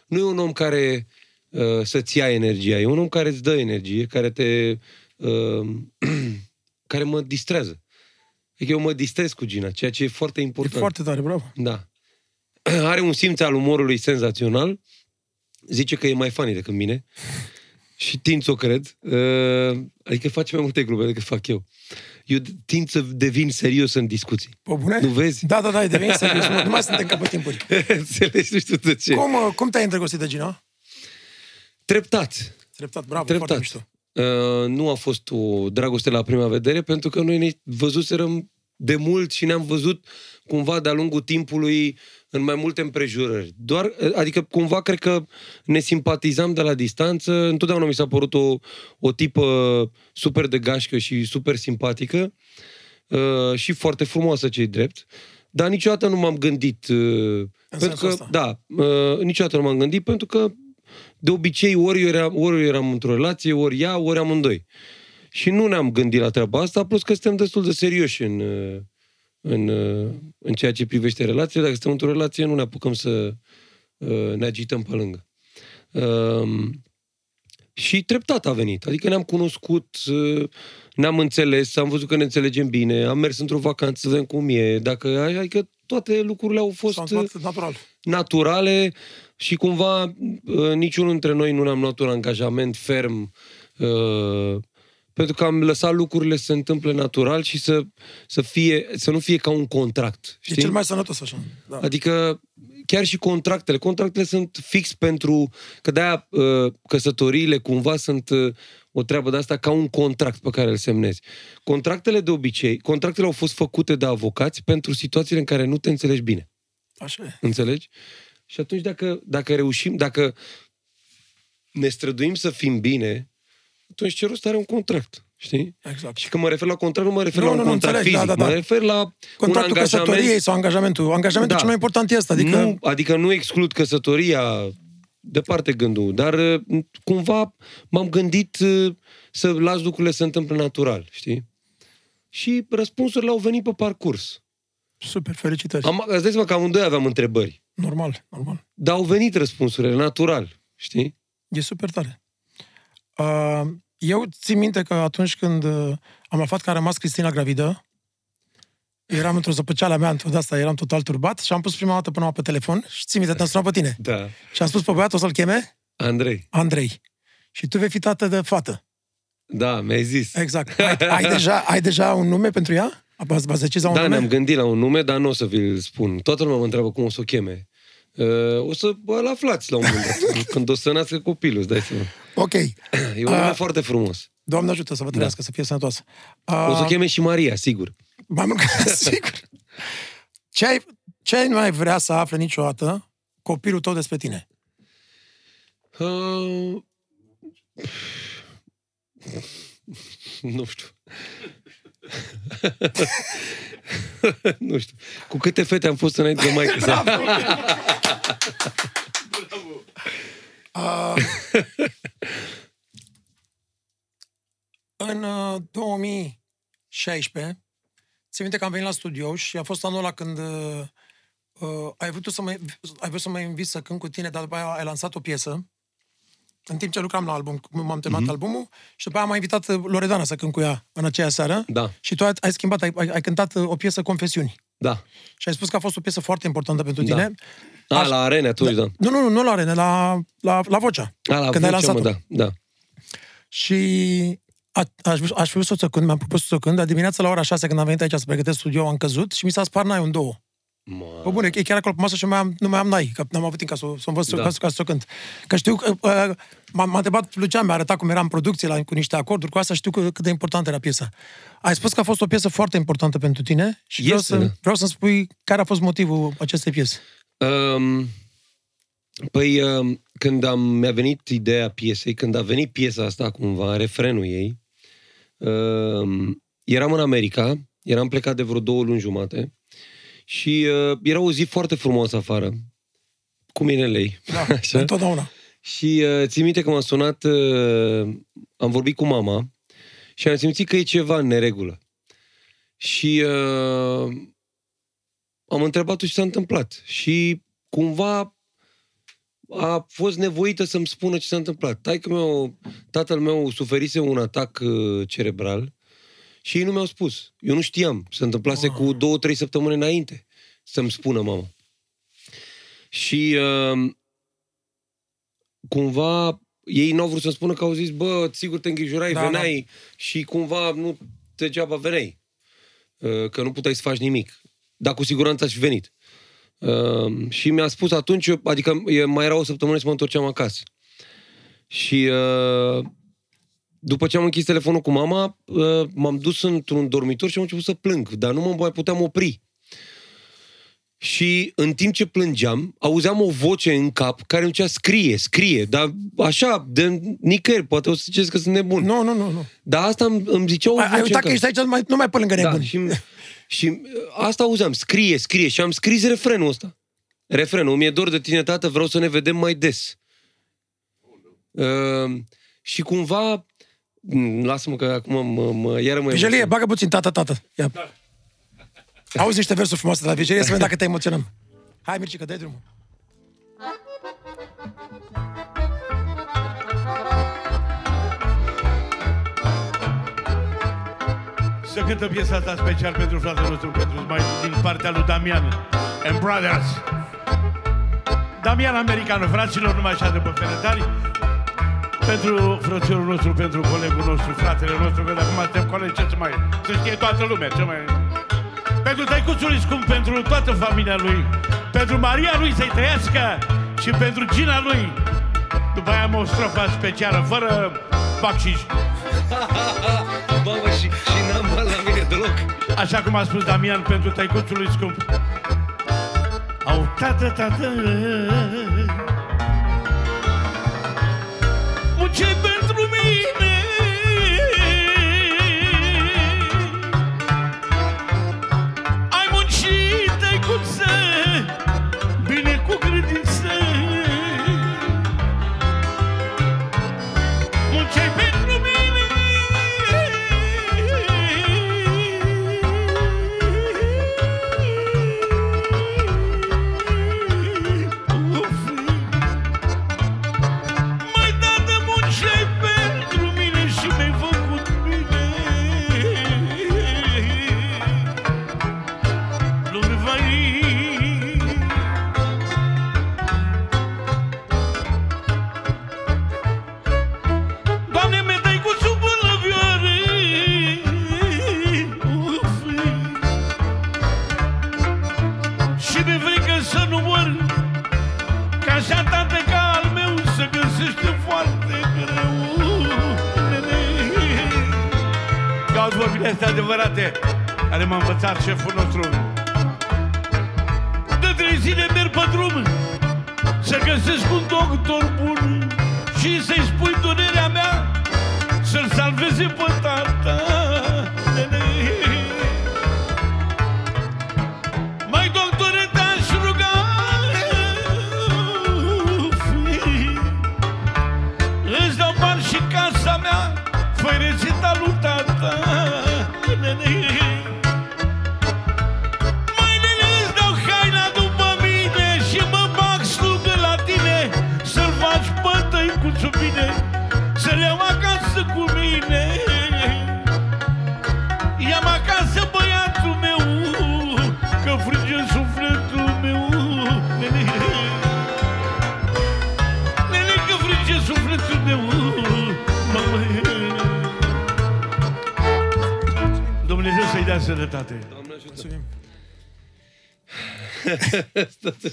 nu e un om care uh, să-ți ia energia, e un om care îți dă energie, care te... Uh, care mă distrează. Adică eu mă distrez cu Gina, ceea ce e foarte
E
important.
foarte tare, bravo.
Da. Are un simț al umorului senzațional. Zice că e mai funny decât mine. și tind să o cred. Uh, adică face mai multe glume decât fac eu. Eu tind să devin serios în discuții.
Pe bune?
Nu vezi?
Da, da, da, e devenit serios. Nu, nu mai suntem ca pe timpuri.
Înțelegi? Nu știu de ce.
Cum, uh, cum te-ai îndrăgostit de Gina?
Treptat.
Treptat, bravo,
Treptat.
foarte mișto.
Uh, nu a fost o dragoste la prima vedere, pentru că noi ne văzuserăm de mult și ne-am văzut cumva de-a lungul timpului în mai multe împrejurări. Doar, uh, adică cumva cred că ne simpatizam de la distanță. Întotdeauna mi s-a părut o, o tipă super de gașcă și super simpatică uh, și foarte frumoasă, cei drept. Dar niciodată nu m-am gândit. Uh, pentru
sensul
că,
ăsta.
da, uh, niciodată nu m-am gândit pentru că de obicei ori eu eram, ori eu eram într-o relație, ori ea, ori amândoi. Și nu ne-am gândit la treaba asta, plus că suntem destul de serioși în, uh, în, uh, în ceea ce privește relațiile. Dacă suntem într-o relație, nu ne apucăm să uh, ne agităm pe lângă. Um, și treptat a venit. Adică ne-am cunoscut, uh, ne-am înțeles, am văzut că ne înțelegem bine, am mers într-o vacanță să vedem cum e. Dacă, adică toate lucrurile au fost
S-a
uh,
întâmplat natural.
naturale și cumva uh, niciunul dintre noi nu ne-am luat un angajament ferm uh, pentru că am lăsat lucrurile să se întâmple natural și să, să, fie, să nu fie ca un contract.
E
Știi?
cel mai sănătos așa. Da.
Adică chiar și contractele. Contractele sunt fix pentru... Că de-aia uh, căsătoriile cumva sunt uh, o treabă de asta ca un contract pe care îl semnezi. Contractele de obicei, contractele au fost făcute de avocați pentru situațiile în care nu te înțelegi bine.
Așa e.
Înțelegi? Și atunci dacă, dacă reușim, dacă ne străduim să fim bine, atunci ce rost are un contract? Știi?
Exact.
Și când mă refer la contract, nu mă refer
Nu,
la un
nu, nu,
contract
înțeleg,
fizic.
da, da, da.
Mă refer la un
Contractul
angajament
căsătoriei sau angajamentul. Angajamentul
Da.
cel mai important e ăsta. Adică
nu, adică nu exclud căsătoria, departe gândul, dar uh, cumva m-am gândit uh, să las lucrurile să se întâmple natural, știi? Și răspunsurile au venit pe parcurs.
super, felicitări.
Am, îți dai seama că amândoi aveam întrebări,
Normal, normal.
dar au venit răspunsurile natural, știi?
E super tare. Uh, eu țin minte că atunci când uh, am aflat că a rămas Cristina gravidă, eram într-o zăpăceală mea, într-o de asta, eram total turbat și am pus prima dată până pe telefon și țin minte, te-am sunat pe tine.
Da.
Și am spus pe băiat, o să-l cheme
Andrei,
Andrei. Și tu vei fi tată de fată.
da, mi-ai zis.
Exact. Ai, ai, deja, ai deja un nume pentru ea? V-ați v-ați decis la un
Da,
nume?
ne-am gândit la un nume, dar nu o să vi-l spun. Toată lumea mă întreabă cum o să o cheme. Uh, o să îl aflați la un moment dat, când o să nască copilul, îți dai seama.
Ok.
E un nume
Ah.
foarte frumos.
Doamne ajută să vă trăiască, să fie sănătoasă. Uh,
O să o cheme și Maria, sigur.
Mai mult ca sigur. Ce, ai, ce ai nu ai vrea să afle niciodată copilul tău despre tine?
Uh... nu știu. nu știu. Cu câte fete am fost înainte de maică sa?
Uh, în uh, 2016, țin minte că am venit la studio și a fost anul ăla când uh, uh, ai vrut tu să mă, ai vrut să mă invit să cânt cu tine, dar după aia ai lansat o piesă în timp ce lucram la album, cum m-am terminat
Mhm.
mm-hmm. albumul și după aia m-a invitat uh, Loredana să cânt cu ea în aceea seară
Da,
și tu ai, ai schimbat, ai, ai, ai cântat uh, o piesă Confesiuni
da.
și ai spus că a fost o piesă foarte importantă pentru
Da.
tine.
A,
Aș-
la arene atunci, da.
Nu, nu, nu, nu la arene, la, la, la Vocea.
A, la
Când ai
vocea, mă,
lansat-o.
da, da.
Și a, aș, aș fi vrut să o cânt, mi-am propus să o cânt, dar dimineața la ora 6 când am venit aici să pregătesc studio, am căzut și mi s-a spart naiul în două.
Ma.
Bă, bune, e chiar acolo pe masă și nu mai am, nu mai am nai, că n-am avut timp ca să, o- să o învăț
Da.
da. ca, să- ca să o cânt. Că știu că uh, m-a, m-a întrebat Lucian, mi-a arătat cum era în producție la, cu niște acorduri, cu asta știu că, cât de importantă era piesa. Ai spus că a fost o piesă foarte importantă pentru tine și vreau,
Este,
să,
da.
vreau să-mi spui care a fost motivul acestei piese.
Um, păi, um, când am, mi-a venit ideea piesei, când a venit piesa asta cumva, refrenul ei, um, eram în America, eram plecat de vreo două luni jumate și uh, era o zi foarte frumoasă afară, cu mine lei.
Da,
Așa?
întotdeauna.
Și uh, țin minte că m-a sunat, uh, am vorbit cu mama și am simțit că e ceva în neregulă. Și uh, am întrebat-o ce s-a întâmplat. Și cumva a fost nevoită să-mi spună ce s-a întâmplat. Taică meu, tatăl meu suferise un atac uh, cerebral și ei nu mi-au spus. Eu nu știam. Se întâmplase
Wow.
cu două, trei săptămâni înainte să-mi spună mama. Și uh, cumva ei n-au vrut să-mi spună că au zis, bă, sigur te îngrijorai,
Da,
da, veneai și cumva nu degeaba veneai. Uh, Că nu puteai să faci nimic. Dar cu siguranță aș fi venit. Uh, și mi-a spus atunci, eu- adică e- mai era o săptămână să mă întorceam acasă. Și uh, după ce am închis telefonul cu mama, uh, m-am dus într-un dormitor și am început să plâng, dar nu mă mai puteam opri. Și în timp ce plângeam, auzeam o voce în cap care îmi zicea scrie, scrie, dar așa, de nicăieri, poate o să ziceți că sunt nebun.
Nu, nu, nu. nu.
Dar asta îmi, îmi zicea o
Ai,
voce
ai
în
uitat
cap.
că ești aici, nu mai, nu mai pe lângă
Da,
nebuni.
și, și uh, asta auzeam, scrie, scrie și am scris refrenul ăsta. Refrenul, mi-e dor de tine, tată, vreau să ne vedem mai des. Uh, și cumva, mm, lasă-mă că acum mă, mă, iară mă
Vigelie,
emoționez.
bagă puțin, tată, tată. Ia. Auzi niște versuri frumoase de la Vigelie, să vedem dacă te emoționăm. Hai, Mircica, dai drumul.
Să cântă piesa asta special pentru fratele nostru, pentru mai din partea lui Damian and Brothers. Damian Americanu, fraților, numai așa de pe feretari. Pentru frățiorul nostru, pentru colegul nostru, fratele nostru, că dacă mai suntem colegi, ce să mai... Să știe toată lumea, ce mai... Pentru tăicuțul scump, pentru toată familia lui, pentru Maria lui să-i trăiască și pentru Gina lui. După aia am o strofă specială, fără bacșiș.
Mamă, și, și n-am bani la mine deloc.
Așa cum a spus Damian pentru tăicuțul lui scump. Au tată, tată
Keep
it.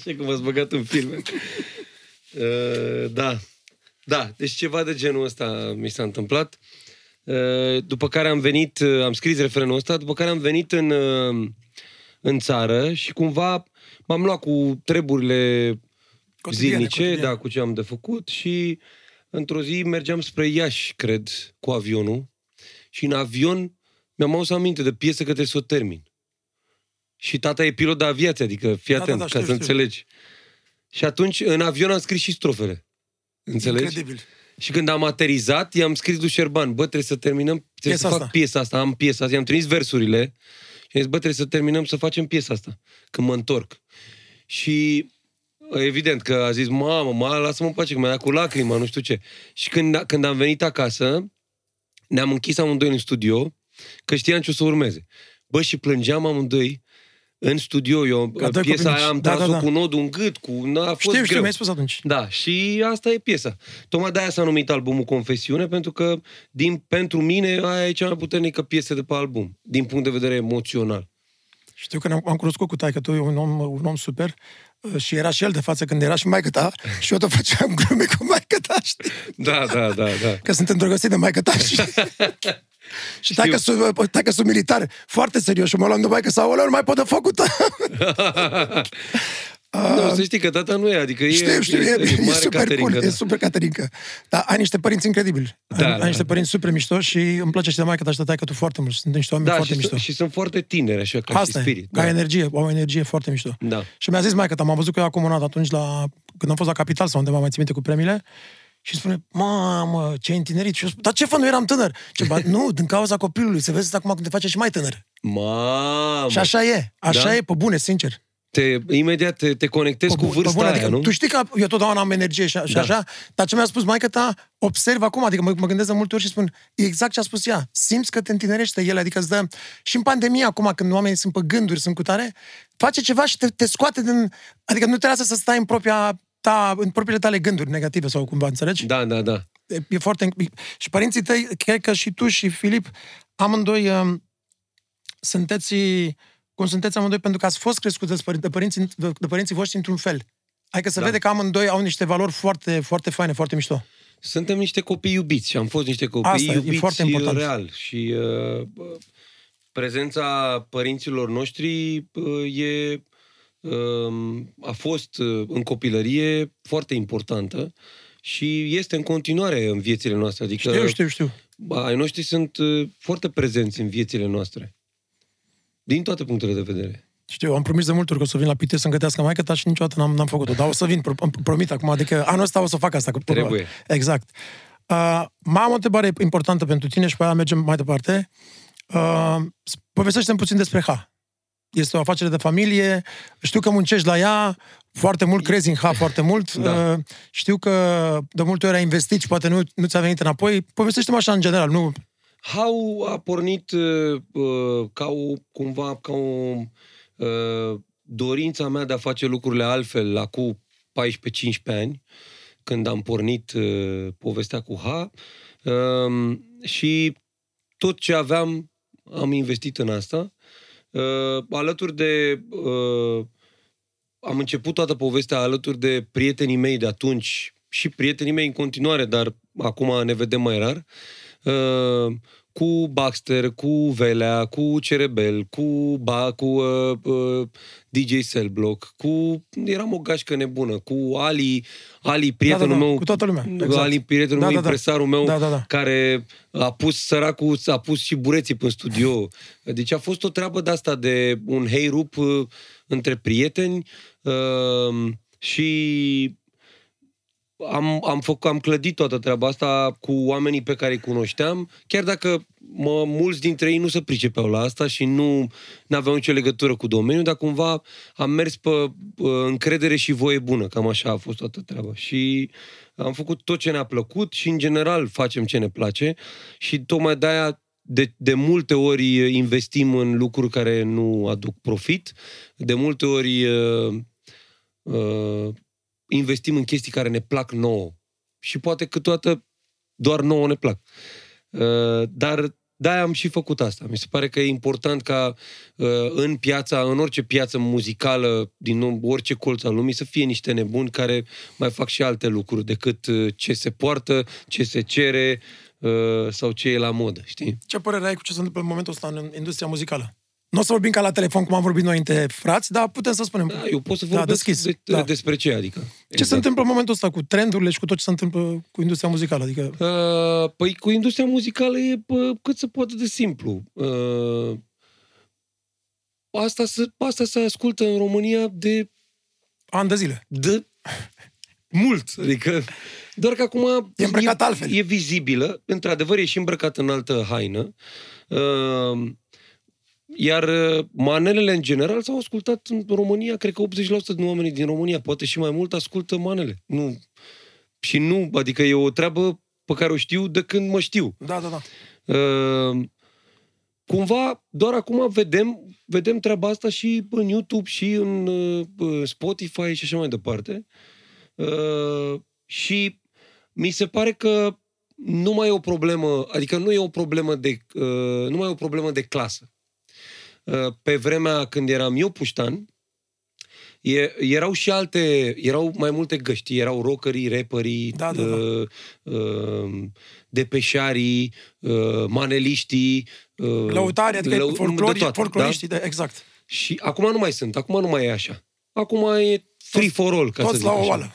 Așa cum ați băgat în filme. Uh, da. Da, deci ceva de genul ăsta mi s-a întâmplat. Uh, după care am venit, uh, am scris refrenul ăsta, după care am venit în, uh, în țară și cumva m-am luat cu treburile
Cotidiene,
zilnice,
cotidiene.
da, cu ce am de făcut și într-o zi mergeam spre Iași, cred, cu avionul și în avion mi-am adus aminte de piesă că trebuie să o termin. Și tata e pilot de aviație, adică fii
Da, da,
atent,
da,
ca
știu,
să
știu.
înțelegi. Și atunci, în avion am scris și strofele. Înțelegi?
Incredibil.
Și când am aterizat, i-am scris lui Șerban, bă, trebuie să terminăm, trebuie
Piesa
să fac
asta.
piesa asta, am piesa asta, i-am trimis versurile și am zis, bă, trebuie să terminăm să facem piesa asta, când mă întorc. Și evident că a zis, mamă, mă, lasă-mă în pace, că mi-a dat cu lacrima, nu știu ce. Și când, când am venit acasă, ne-am închis amândoi în studio, că știam ce o să urmeze. Bă, și plângeam amândoi, în studio. Eu
Ca doi
piesa
copii
aia am
mici. Da,
tras-o
da, da.
cu nodul în gât, cu... n-a fost
Știu, știu,
greu.
mi-ai spus atunci.
Da, și asta e piesa. Tocmai de-aia s-a numit albumul Confesiune, pentru că din, pentru mine aia e cea mai puternică piesă de pe album, din punct de vedere emoțional.
Știu că ne-am, am cunoscut cu taică tu, e un om, un om super uh, și era și el de față când era și maică ta și eu tot făceam glume cu maică ta, știi?
Da, da, da, da.
Că sunt îndrăgostit de maică ta și... și taică sunt, taică sunt militar, foarte serios și mă luam de maică sau nu mai pot de făcut.
nu, să știi că tata nu e, adică e,
Știu, știu, e, e,
mare
super
Caterinca,
cool,
da.
e super Caterinca. Dar ai niște părinți incredibili.
Da,
ai, ai
da.
niște părinți super mișto și îmi place și de maică ta și de taică tu foarte mult. Sunt niște oameni
Da,
foarte
și,
mișto.
sunt, și sunt foarte tineri, așa, ca
Asta
și
e,
spirit.
ca
Da.
energie, au o energie foarte mișto.
Da.
Și mi-a zis maică ta, m-am văzut că eu acum un an atunci la, când am fost la Capital sau undeva, mai țin minte cu premiile, și spune, mamă, ce întinerit. Și eu spun, dar ce fă, nu eram tânăr? Ce, ba, nu, din cauza copilului, să vezi acum cum te face și mai tânăr.
Mamă!
Și așa e, așa
Da?
e, pe bune, sincer.
Te, imediat te, te conectezi
Pe
cu
bu- pe
vârsta
bune,
aia,
adică,
nu?
Tu știi că eu totdeauna am energie și, și
Da.
așa, dar ce mi-a spus maica ta, observ acum, adică mă, mă gândesc de multe ori și spun, e exact ce a spus ea, simți că te întinerește el, adică îți dă, și în pandemie acum, când oamenii sunt pe gânduri, sunt cu tare, face ceva și te, te scoate din, adică nu te lasă să stai în propria ta, în propriile tale gânduri negative sau cumva, înțelegi?
Da, da, da.
E, e foarte... Și părinții tăi, cred că și tu și Filip, amândoi um, sunteți, cum sunteți amândoi, pentru că ați fost crescuți de, păr- de, părinții, de, de părinții voștri într-un fel. Adică se
Da.
vede că amândoi au niște valori foarte, foarte faine, foarte mișto.
Suntem niște copii iubiți și am fost niște copii
Asta e, e
iubiți
foarte important.
real. Și uh, bă, prezența părinților noștri uh, e, uh, a fost uh, în copilărie foarte importantă și este în continuare în viețile noastre. Adică
Știu, știu, știu.
ba, ai noștri sunt uh, foarte prezenți în viețile noastre. Din toate punctele de vedere.
Știu, am promis de multe ori că o să vin la Pite să-mi gătească maică ta și niciodată n-am, n-am făcut-o. Dar o să vin, pro, îmi promit acum, adică anul ăsta o să fac asta. Cu,
Trebuie.
Exact. Uh, mai am o întrebare importantă pentru tine și pe aia mergem mai departe. Uh, povestește puțin despre H. Este o afacere de familie, știu că muncești la ea, foarte mult, crezi în H foarte mult,
Da.
uh, știu că de multe ori ai investit și poate nu, nu ți-a venit înapoi. Povestește-mă așa în general, nu...
How a pornit uh, uh, ca o, cumva, ca o uh, dorința mea de a face lucrurile altfel la cu 14-15 ani, când am pornit uh, povestea cu H. Uh, și tot ce aveam am investit în asta. Uh, alături de... Uh, am început toată povestea alături de prietenii mei de atunci și prietenii mei în continuare, dar acum ne vedem mai rar. Uh, cu Baxter, cu Velea, cu Cerebel, cu Ba, cu uh, uh, DJ Cellblock, cu... Eram o gașcă nebună, cu Ali, Ali, prietenul
da, da,
meu...
cu toată lumea, exact.
Ali, prietenul
Da,
meu,
da, da.
impresarul meu,
Da, da, da.
care a pus săracul, a pus și bureții în studio. Deci a fost o treabă de asta, de un hey rup uh, între prieteni uh, și am, am, făcut, am clădit toată treaba asta cu oamenii pe care îi cunoșteam, chiar dacă mă, mulți dintre ei nu se pricepeau la asta și nu aveau nicio legătură cu domeniul, dar cumva am mers pe uh, încredere și voie bună, cam așa a fost toată treaba. Și am făcut tot ce ne-a plăcut și, în general, facem ce ne place. Și tocmai de-aia de, de multe ori investim în lucruri care nu aduc profit, de multe ori uh, uh, investim în chestii care ne plac nouă. Și poate câteodată doar nouă ne plac. Uh, dar de-aia am și făcut asta. Mi se pare că e important ca uh, în piața, în orice piață muzicală, din orice colț al lumii, să fie niște nebuni care mai fac și alte lucruri decât uh, ce se poartă, ce se cere uh, sau ce e la modă, știi?
Ce părere ai cu ce se întâmplă în momentul ăsta în industria muzicală? Nu o să vorbim ca la telefon, cum am vorbit noi între frați, dar putem să spunem.
Da, eu pot să
Da,
vorbesc
deschis,
de,
da.
despre ce, adică.
Ce se întâmplă în momentul ăsta cu trendurile și cu tot ce se întâmplă cu industria muzicală? Adică,
Uh, păi cu industria muzicală e bă, cât se poate de simplu. Uh, asta, se, asta se ascultă în România de,
ani de zile.
de mult. Adică, doar că acum
E îmbrăcat
e,
altfel.
e vizibilă. Într-adevăr, e și îmbrăcat în altă haină. Uh, iar uh, manelele în general s-au ascultat în România, cred că 80% din oamenii din România, poate și mai mult, ascultă manele. Nu, și nu, adică e o treabă pe care o știu de când mă știu.
Da, da, da.
Uh, cumva, doar acum vedem, vedem treaba asta și în YouTube și în uh, Spotify și așa mai departe. Uh, și mi se pare că nu mai e o problemă, adică nu e o problemă de, uh, nu mai e o problemă de clasă. Uh, pe vremea când eram eu puștan, e, erau și alte, erau mai multe găști, erau rockerii, rapperii,
Da, da, da.
uh, uh, depeșarii, uh, maneliștii, uh,
Lăutari, adică
lău-
folclori,
de toate,
folcloriștii, da? exact.
și acum nu mai sunt, acum nu mai e așa. Acum e free for all, ca să
Toți
zic
la o
așa.
oală.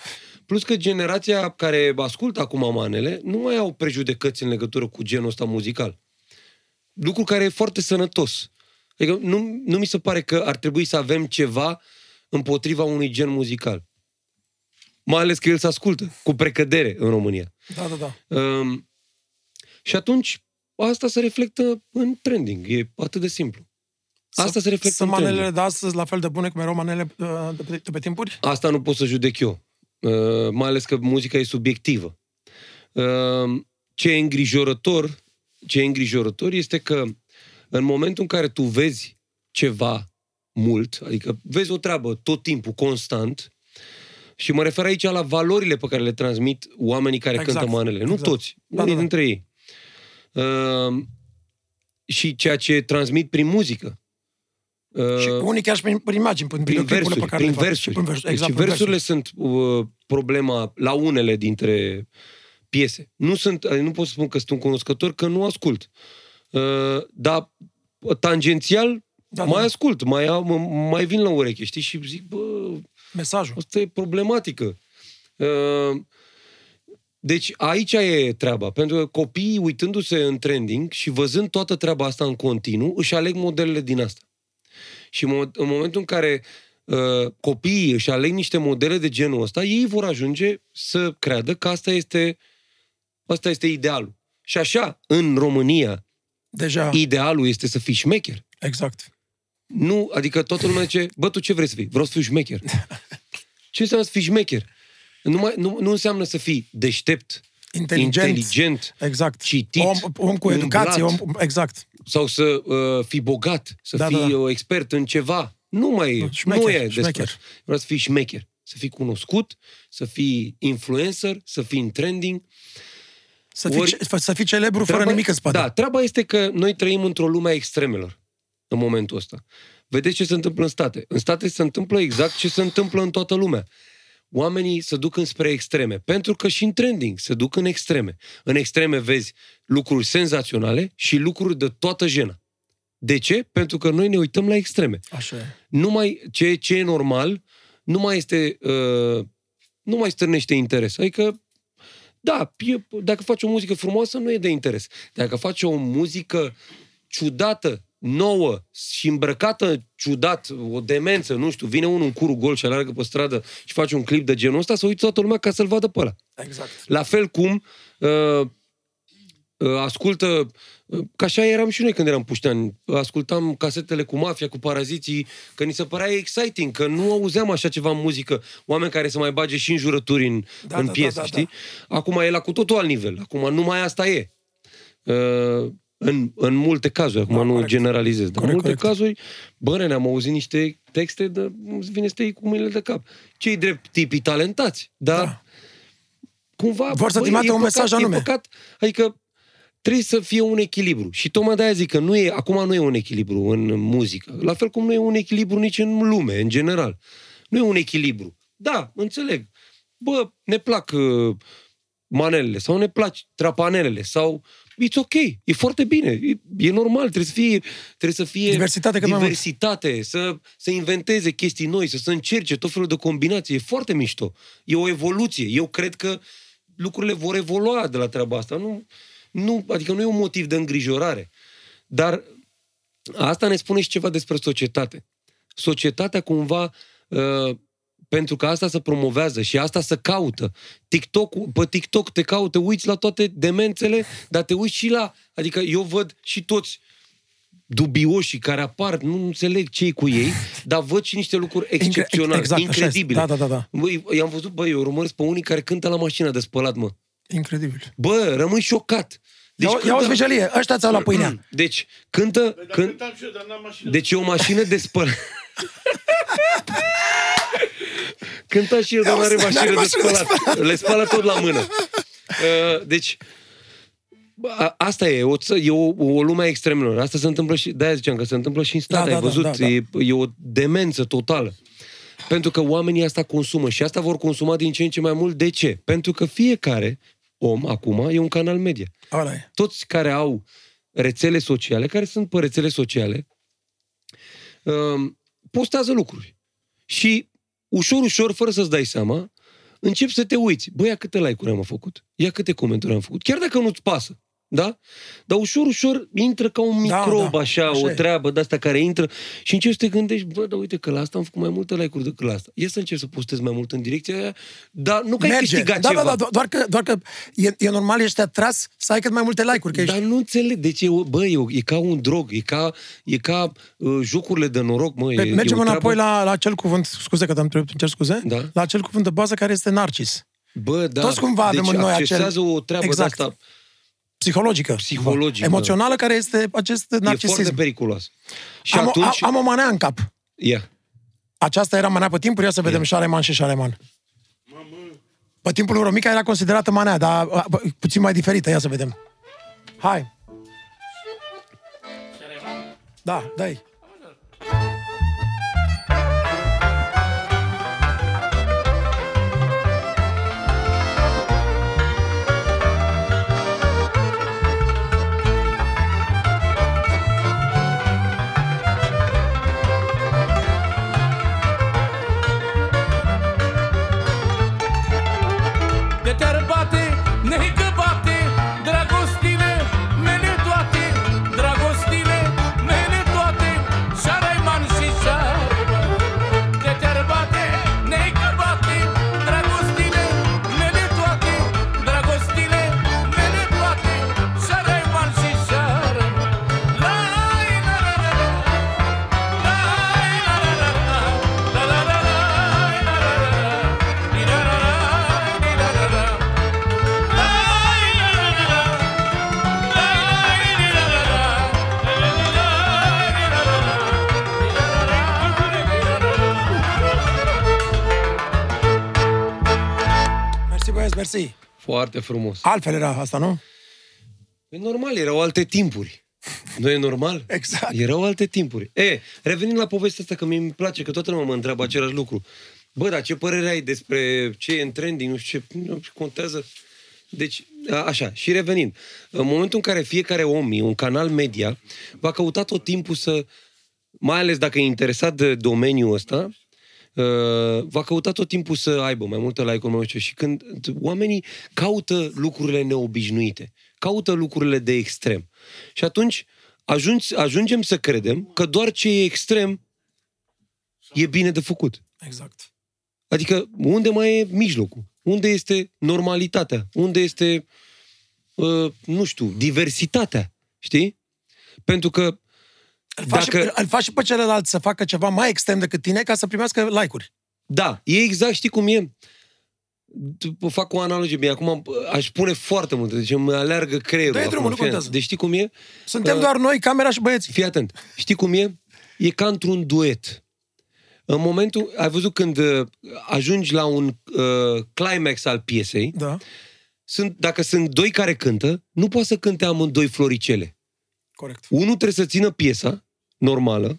Plus că generația care ascultă acum manele nu mai au prejudecăți în legătură cu genul ăsta muzical. Lucru care e foarte sănătos. Adică nu, nu mi se pare că ar trebui să avem ceva împotriva unui gen muzical. Mai ales că el se ascultă cu precădere în România.
Da, da, da.
Um, și atunci asta se reflectă în trending. E atât de simplu. Asta se reflectă
Sunt
în trending.
manelele de astăzi la fel de bune cum erau manele uh, de pe, de pe timpuri?
Asta nu pot să judec eu. Uh, mai ales că muzica e subiectivă. Uh, ce e îngrijorător, ce e îngrijorător este că în momentul în care tu vezi ceva mult, adică vezi o treabă tot timpul, constant, și mă refer aici la valorile pe care le transmit oamenii care
Exact,
cântă manele. Nu
exact.
toți,
Da,
unii
da, da.
dintre ei. Uh, și ceea ce transmit prin muzică. Uh,
Și unii chiar și prin, prin imagini, prin,
prin
videoclipurile
versuri,
pe care
prin
le fac.
versuri.
Și prin versuri.
Deci
Exact, prin
versurile
versuri.
sunt uh, problema la unele dintre piese. Nu sunt, adică nu pot să spun că sunt un cunoscător, că nu ascult. Uh, dar tangențial
Da,
mai
da.
ascult, mai, am, mai vin la ureche, știi? Și zic, bă,
Mesajul.
asta e problematică. Uh, deci aici e treaba, pentru că copiii uitându-se în trending și văzând toată treaba asta în continuu, își aleg modelele din asta. Și în mo- în momentul în care uh, copiii își aleg niște modele de genul ăsta, ei vor ajunge să creadă că asta este, asta este idealul. Și așa, în România,
Deja,
idealul este să fii șmecher.
exact.
Nu, adică toată lumea zice, bă, tu ce vrei să fii? Vreau să fiu șmecher. Ce înseamnă să fii șmecher? Nu, mai, nu, nu înseamnă să fii deștept,
Inteligent.
inteligent
Exact.
citit,
om, om cu educație, om,
umblat.
exact.
sau să uh, fii bogat, să
Da,
fii
da, da.
uh, expert în ceva. Nu mai e.
Nu,
Nu,
șmecher,
e despre
șmecher.
asta. Vreau să fii șmecher, să fii cunoscut, să fii influencer, să fii în trending.
Să fii,
Ori-
ce- să fii celebru fără nimic în spate.
Da, treaba este că noi trăim într-o lume a extremelor în momentul ăsta. Vedeți ce se întâmplă în state. În state se întâmplă exact ce se întâmplă în toată lumea. Oamenii se duc înspre extreme, pentru că și în trending se duc în extreme. În extreme vezi lucruri senzaționale și lucruri de toată jena. De ce? Pentru că noi ne uităm la extreme
Așa e.
nu mai, ce, ce e normal, nu mai este, uh, nu mai stârnește interes. Adică, da, e, dacă faci o muzică frumoasă, nu e de interes. Dacă faci o muzică ciudată, nouă și îmbrăcată ciudat, o demență, nu știu, vine unul în curul gol și alergă pe stradă și face un clip de genul ăsta, să uită toată lumea ca să-l vadă pe ăla.
Exact.
La fel cum uh, uh, ascultă, uh, ca așa eram și noi când eram pușteani, ascultam casetele cu mafia, cu paraziții, că ni se părea exciting, că nu auzeam așa ceva în muzică, oameni care să mai bage și înjurături în,
Da,
în
da,
piesă,
da, da,
știi? Acum e la cu totul alt nivel, acum numai asta e. Uh, în, în multe cazuri, acum
Da,
nu
corect.
generalizez, dar în
Corect,
multe
corect.
cazuri, bă, ne-am auzit niște texte, de, îți vine să te iei cu mâinile de cap. Cei drept tipii talentați, dar
Da.
cumva...
Vor să
băi,
trimită
e
un mesaj
păcat,
anume.
E păcat, adică trebuie să fie un echilibru. Și tocmai de-aia zic că nu e, acum nu e un echilibru în muzică. La fel cum nu e un echilibru nici în lume, în general. Nu e un echilibru. Da, înțeleg. Bă, ne plac uh, manelele sau ne plac trapanelele sau it's ok, e foarte bine, e, e normal, trebuie să fie, trebuie să fie
Diversitate cât mai mult.
diversitate, să, să inventeze chestii noi, să se încerce tot felul de combinații. E foarte mișto. E o evoluție. Eu cred că lucrurile vor evolua de la treaba asta. Nu, nu, adică nu e un motiv de îngrijorare. Dar asta ne spune și ceva despre societate. Societatea cumva, uh, pentru că asta se promovează și asta se caută. TikTok, pe TikTok te caută, uiți la toate demențele, dar te uiți și la... Adică eu văd și toți dubioșii care apar, nu înțeleg ce cu ei, dar văd și niște lucruri excepționale,
exact, așa este.
incredibile.
Da, da, da, da.
Băi, i-am văzut, băi, eu urmăresc pe unii care cântă la mașina de spălat, mă.
Incredibil.
Bă, rămâi șocat.
Deci ia, ia o specialie, ăștia ți-au la pâinea.
Deci, cântă...
Dar
Când...
cântam și eu, dar n-am mașină.
Deci e o mașină de spălat. Cânta și el, dar nu are
N-are
mașină de
mașină de
spălat. Le spală tot la mână. Uh, Deci, a- asta e, o, ță- e o, o lume a extremelor. Asta se întâmplă și, de-aia ziceam că se întâmplă și în stat,
Da, da,
ai
da,
văzut?
da, da.
E, e o demență totală. Pentru că oamenii asta consumă și asta vor consuma din ce în ce mai mult. De ce? Pentru că fiecare om acum e un canal media
Ăla e.
toți care au rețele sociale, care sunt pe rețele sociale, um, postează lucruri. Și ușor, ușor, fără să-ți dai seama, începi să te uiți. Băi, ia câte like-uri am făcut? Ia câte comentarii am făcut? Chiar dacă nu-ți pasă. Da? Dar ușor, ușor intră ca un
Da,
microb,
da,
așa,
așa
o
e.
treabă de asta care intră și începi să te gândești, bă, dar uite că la asta am făcut mai multe like-uri decât la asta. Ia să încep să postez mai mult în direcția aia, dar nu că ai
Merge.
câștigat
Da,
ceva.
da, da, doar că, doar că e, e normal, ești atras să ai cât mai multe like-uri. Că ești...
Dar nu înțeleg. Deci, e, o- bă, e, o- e ca un drog, e ca, e ca uh, jocurile de noroc, mă. E,
Pe- Mergem
e o
înapoi
treabă...
la, la acel cuvânt, scuze că te-am întrebat, îmi cer scuze,
Da.
la acel cuvânt de bază care este narcis.
Bă, da.
Toți cumva avem
deci
în noi acel-
accesează o treabă
Exact.
de asta.
Psihologică.
Psihologică.
Emoțională, care este acest
E foarte
narcisism.
periculos. Și
am,
atunci...
o, am o manea în cap.
Ia.
Aceasta era manea pe timpuri, ia să vedem Șareman și Șareman. Pe timpul lui Romica era considerată manea, dar a, bă, puțin mai diferită, ia să vedem. Hai. Da, dai. Mersi, băieți, mersi.
Foarte frumos.
Altfel era asta, nu?
E normal, erau alte timpuri. Nu e normal?
Exact.
Erau alte timpuri. E, revenind la povestea asta, că mie îmi place, că toată lumea mă întreabă același lucru. Bă, dar ce părere ai despre ce e în trending, nu știu ce, nu contează. Deci, a, așa, și revenind. În momentul în care fiecare om e un canal media, va căuta tot timpul să, mai ales dacă e interesat de domeniul ăsta, uh, va căuta tot timpul să aibă mai multe like-uri, mai multe. Și când oamenii caută lucrurile neobișnuite, caută lucrurile de extrem. Și atunci ajungi, ajungem să credem că doar ce e extrem e bine de făcut.
Exact.
Adică unde mai e mijlocul? Unde este normalitatea? Unde este, uh, nu știu, diversitatea? Știi? Pentru că
Îl faci,
Dacă-
Dacă... îl faci și pe celălalt să facă ceva mai extrem decât tine ca să primească like-uri.
Da, e exact, știi cum e? D- Fac o analogie, bine, acum aș pune foarte multe, deci îmi aleargă creierul.
Dă-i
acum,
drumul, nu
fii atent.
contează.
Deci știi cum e?
Suntem
Uh,
doar noi, camera și băieții.
Fii atent. Știi cum e? E ca într-un duet. În momentul, ai văzut când uh, ajungi la un uh, climax al piesei,
Da,
sunt, dacă sunt doi care cântă, nu poate să cânte amândoi floricele.
Corect.
Unul trebuie să țină piesa normală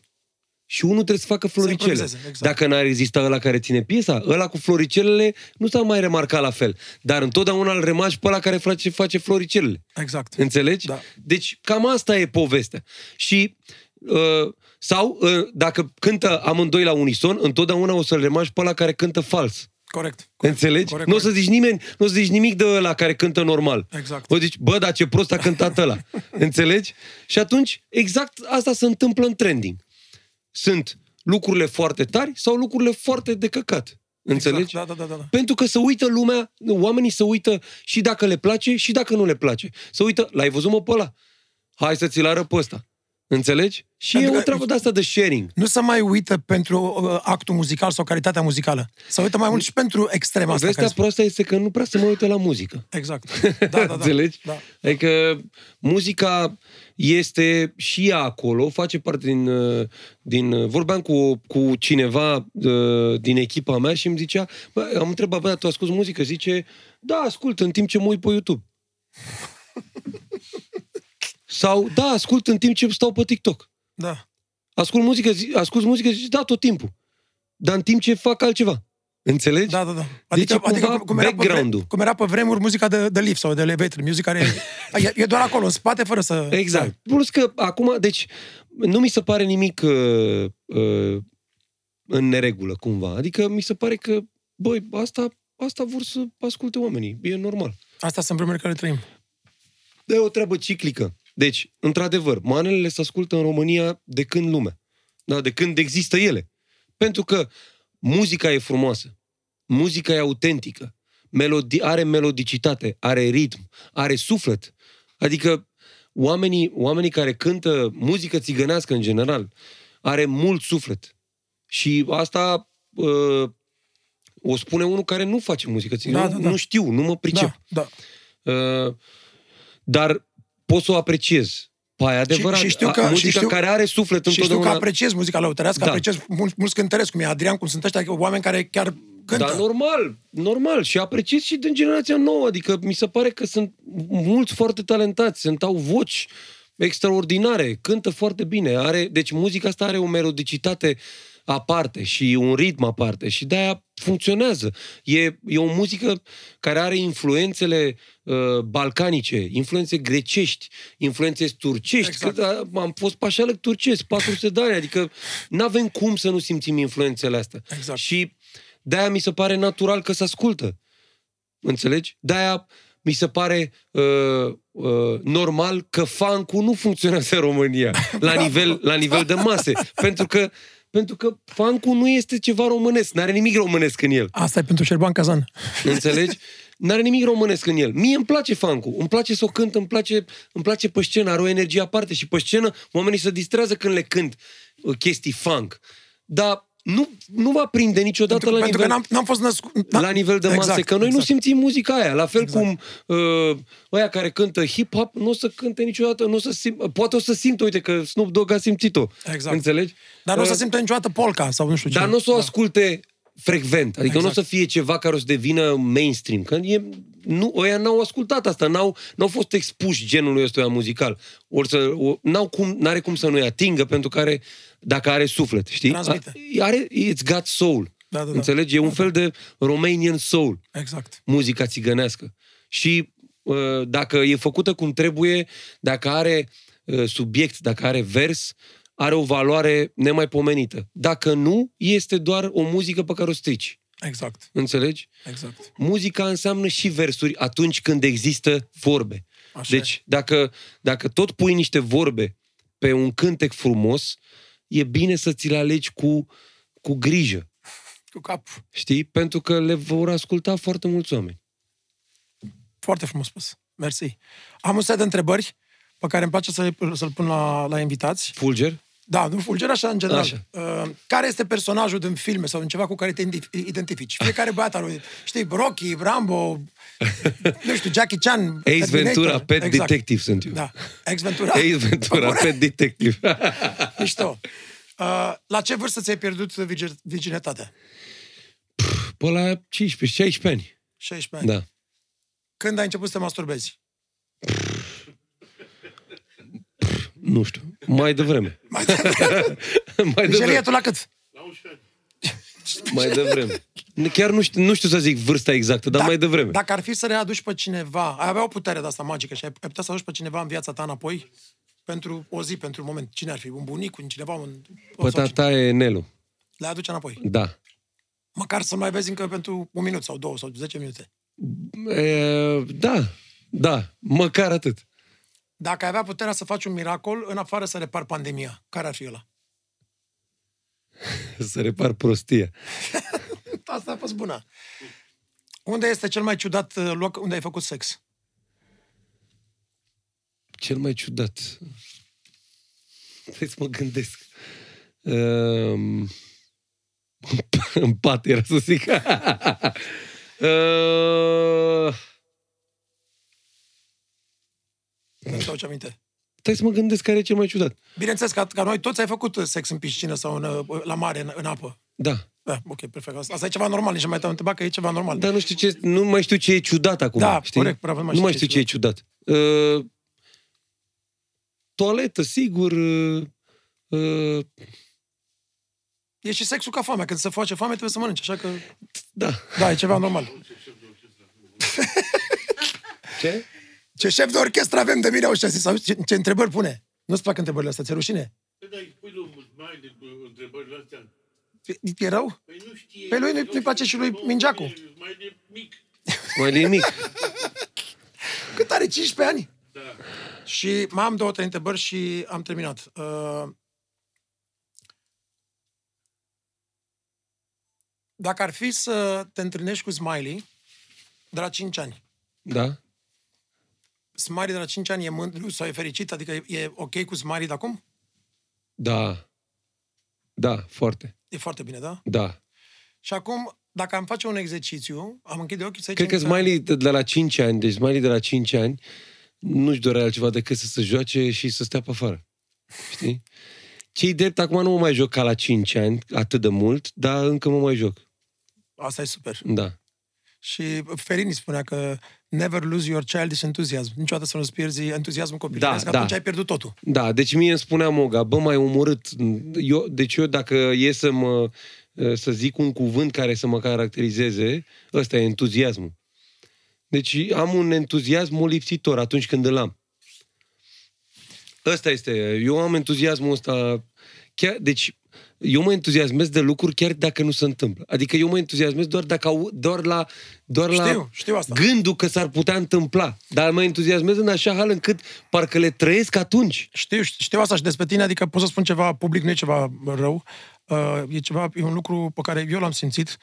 și unul trebuie să facă floricele.
improvizeze, exact.
Dacă n-ar exista ăla care ține piesa, ăla cu floricelele nu s-a mai remarcat la fel. Dar întotdeauna îl remarci pe ăla care face, face floricelele.
Exact.
Înțelegi?
Da.
Deci cam asta e povestea. Și uh, sau uh, dacă cântă amândoi la unison, întotdeauna o să-l remarci pe ăla care cântă fals.
Corect.
Înțelegi?
corect,
nu o să
corect.
zici nimeni, nu o să zici nimic de ăla care cântă normal.
Exact.
O zici, bă, dar ce prost a cântat ăla. Înțelegi? Și atunci, exact asta se întâmplă în trending. Sunt lucrurile foarte tari sau lucrurile foarte de căcat. Înțelegi?
Exact. Da, da, da, da.
Pentru că să uită lumea, oamenii să uită și dacă le place și dacă nu le place. Să uită, l-ai văzut mă pe ăla? Hai să ți-l arăt pe ăsta. Înțelegi? Și
Pentru
e o
că-
treabă de asta de sharing.
Nu se mai uită pentru uh, actul muzical sau calitatea muzicală. Se uită mai mult și pentru extrema asta.
Vestea
care spune.
proastă este că nu prea se mai uită la muzică.
Exact. Da, da, da.
Înțelegi?
Da.
Adică muzica este și ea acolo, face parte din... uh, din uh, vorbeam cu, cu cineva uh, din echipa mea și îmi zicea, bă, am întrebat, bă, tu asculti muzică? Zice, da, ascult în timp ce mă uit pe YouTube. Sau, da, ascult în timp ce stau pe TikTok.
da.
Ascult muzică, zi, ascult muzică, zice, da, tot timpul. Dar în timp ce fac altceva. Înțelegi?
Da, da, da.
Deci e cumva
cum, era pe
background-ul.
vre- cum era pe vremuri muzica de, de lift sau de elevator, muzica care e, e doar acolo, în spate, fără să...
Exact. Plus că acum, deci, nu mi se pare nimic uh, uh, în neregulă, cumva. Adică mi se pare că, băi, asta, asta vor să asculte oamenii. E normal.
Asta sunt vremuri care trăim.
Dar e o treabă ciclică. Deci, într-adevăr, manelele se ascultă în România de când lumea. Da? De când există ele. Pentru că muzica e frumoasă. Muzica e autentică. Melodi- are melodicitate, are ritm, are suflet. Adică oamenii, oamenii care cântă muzică țigănească în general, are mult suflet. Și asta uh, o spune unul care nu face muzică țigănească.
Da, da,
nu,
da.
nu știu, nu mă pricep.
Da, da.
Uh, dar pot să o apreciez. Pa, e adevărat.
și știu că-
A-
și
muzica
știu-
care are suflet
Și știu că
întotdeauna...
apreciez muzica lăutărească,
Da.
apreciez mulți, mulți cântăreți, cum e Adrian, cum sunt ăștia, oameni care chiar cântă.
Da, normal, normal. Și apreciez și din generația nouă. Adică mi se pare că sunt mulți foarte talentați, sunt au voci extraordinare, cântă foarte bine. Are, deci muzica asta are o melodicitate aparte și un ritm aparte și de-aia funcționează. E, e o muzică care are influențele uh, balcanice, influențe grecești, influențe turcești.
Exact.
Exact. Că, am fost pașalăc turcesc 400 de ani, adică nu avem cum să nu simțim influențele astea.
Exact.
Și de-aia mi se pare natural că se ascultă. Înțelegi? De-aia mi se pare uh, uh, normal că funk nu funcționează în România la nivel, la nivel de mase. Pentru că, pentru că funk nu este ceva românesc, n-are nimic românesc în el.
Asta e pentru Șerban Kazan.
Înțelegi? N-are nimic românesc în el. Mie îmi place funk îmi place să o cânt, îmi place, îmi place pe scenă, are o energie aparte și pe scenă oamenii se distrează când le cânt uh, chestii funk. Dar nu, nu va prinde niciodată
Pentru,
la
pentru
nivel...
că n-am, n-am fost născut...
la nivel de mase, că noi nu simțim muzica aia. La fel
Exact.
cum uh, ăia care cântă hip-hop nu o să cânte niciodată, nu o să sim, poate o să simtă, uite că Snoop Dogg a simțit-o.
Exact.
Înțelegi?
Dar nu o să
Uh,
simtă niciodată polca sau nu știu ce.
dar nu o să o
Da.
asculte frecvent. Adică nu o să
Exact.
fie ceva care o să devină mainstream. Că e, nu, ăia n-au ascultat asta, n-au, n-au fost expuși genului ăstuia muzical. Or să, o, n-au cum, n-are cum să nu-i atingă pentru care, dacă are suflet, știi?
Transmite.
A- Are, it's got soul.
Da, da, da.
Înțelegi? E un fel de Romanian soul
Exact.
muzica țigănească. Și uh, dacă e făcută cum trebuie, dacă are uh, subiect, dacă are vers, are o valoare nemaipomenită. Dacă nu, este doar o muzică pe care o strici.
Exact.
Înțelegi?
Exact.
Muzica înseamnă și versuri atunci când există vorbe.
Așa e.
deci, dacă, dacă tot pui niște vorbe pe un cântec frumos, e bine să ți le alegi cu, cu grijă.
Cu cap.
Știi? Pentru că le vor asculta foarte mulți oameni.
Foarte frumos spus. Mersi. Am un set de întrebări pe care îmi place să, să-l pun la, la invitați.
Fulger?
Da, nu fulger așa în general.
Așa.
Uh, care este personajul din filme sau în ceva cu care te identi- identifici? Fiecare băiat al lui, știi, Rocky, Rambo, nu știu, Jackie Chan,
Ace
Terminator.
Ventura, Pet
Exact.
Detective sunt eu.
Da, Ace Ventura.
Ace Ventura,
Corect.
Pet Detective.
Mișto. Uh, la ce vârstă ți-ai pierdut virgi- virginitatea?
Pe la 15, 16 ani.
16 ani.
Da.
Când ai început să te masturbezi?
Nu știu. Mai devreme.
Mai devreme.
mai
Michelie,
devreme.
tu la cât?
Mai devreme. Chiar nu știu, nu știu să zic vârsta exactă, dar
Da-
mai devreme.
Dacă ar fi să readuci pe cineva, ai avea o putere de asta magică și ai, ai putea să aduci pe cineva în viața ta înapoi pentru o zi, pentru un moment. Cine ar fi? Un bunic, un cineva? Un...
Pe
sau cine?
tata e Nelu.
Le aduce înapoi.
Da.
Măcar să mai vezi încă pentru un minut sau două sau zece minute.
E, da. Da. Măcar atât.
Dacă ai avea puterea să faci un miracol, în afară să repar pandemia, care ar fi ăla?
Să repar prostia.
Asta a fost bună. Unde este cel mai ciudat uh, loc unde ai făcut sex?
Cel mai ciudat. Trebuie să mă gândesc. Um, în pat era să zic. uh,
Nu știu ce aminte.
trebuie să mă gândesc care e cel mai ciudat.
Bineînțeles, ca, ca noi toți ai făcut sex în piscină sau în, uh, la mare, în, în apă.
Da.
Da, ok, perfect. Asta, asta e ceva normal, nici mai te-am întrebat că e ceva normal.
Dar nu știu ce, nu mai știu ce e ciudat acum.
Da,
știi?
corect, bravo, nu mai
nu mai
știu
știu
ce
ce e ciudat. Uh, toaletă, sigur. Uh, uh,
E și sexul ca foamea. Când se face foame, trebuie să mănânci. Așa că,
da.
da, e ceva normal.
Ce?
Ce șef de orchestră avem de mine ăștia? Sau ce, ce întrebări pune? Nu-ți plac întrebările astea, ți-e rușine?
Păi da, îi pui lui mai de întrebările astea.
E, e rău?
Păi nu știe.
Păi lui nu- nu-i place și lui Mingeacu.
Mai de mic.
Mai nimic.
Cât are? 15 ani?
Da.
Și mai am două, trei întrebări și am terminat. Uh, Dacă ar fi să te întâlnești cu Smiley de la 5 ani,
Da?
Smiley de la 5 ani e mândru sau e fericit? Adică e, e ok cu Smiley de acum?
Da. Da, foarte.
E foarte bine, da?
Da.
Și acum, dacă am face un exercițiu, am închide ochii să
Cred că
zicem
Smiley de de la 5 ani, deci Smiley de la 5 ani, nu-și dorea altceva decât să se joace și să stea pe afară. Știi? Cei drept, acum nu mă mai joc ca la 5 ani, atât de mult, dar încă mă mai joc.
Asta e super.
Da.
Și Ferini spunea că never lose your childish enthusiasm. Niciodată să nu-ți pierzi entuziasmul copilului.
Da,
că
da.
atunci ai pierdut totul.
Da, deci mie îmi spunea Moga, bă, mai omorât. Eu, deci eu dacă e să mă, să zic un cuvânt care să mă caracterizeze, ăsta e entuziasmul. Deci am un entuziasm molipsitor atunci când îl am. Ăsta este. Eu am entuziasmul ăsta. Chiar, deci, eu mă entuziasmez de lucruri chiar dacă nu se întâmplă. Adică eu mă entuziasmez doar dacă au, doar la, doar la
Știu, știu asta.
gândul că s-ar putea întâmpla. Dar mă entuziasmez în așa hal încât parcă le trăiesc atunci.
Știu, știu asta și despre tine, adică pot să spun ceva public, nu e ceva rău. Uh, e ceva, e un lucru pe care eu l-am simțit.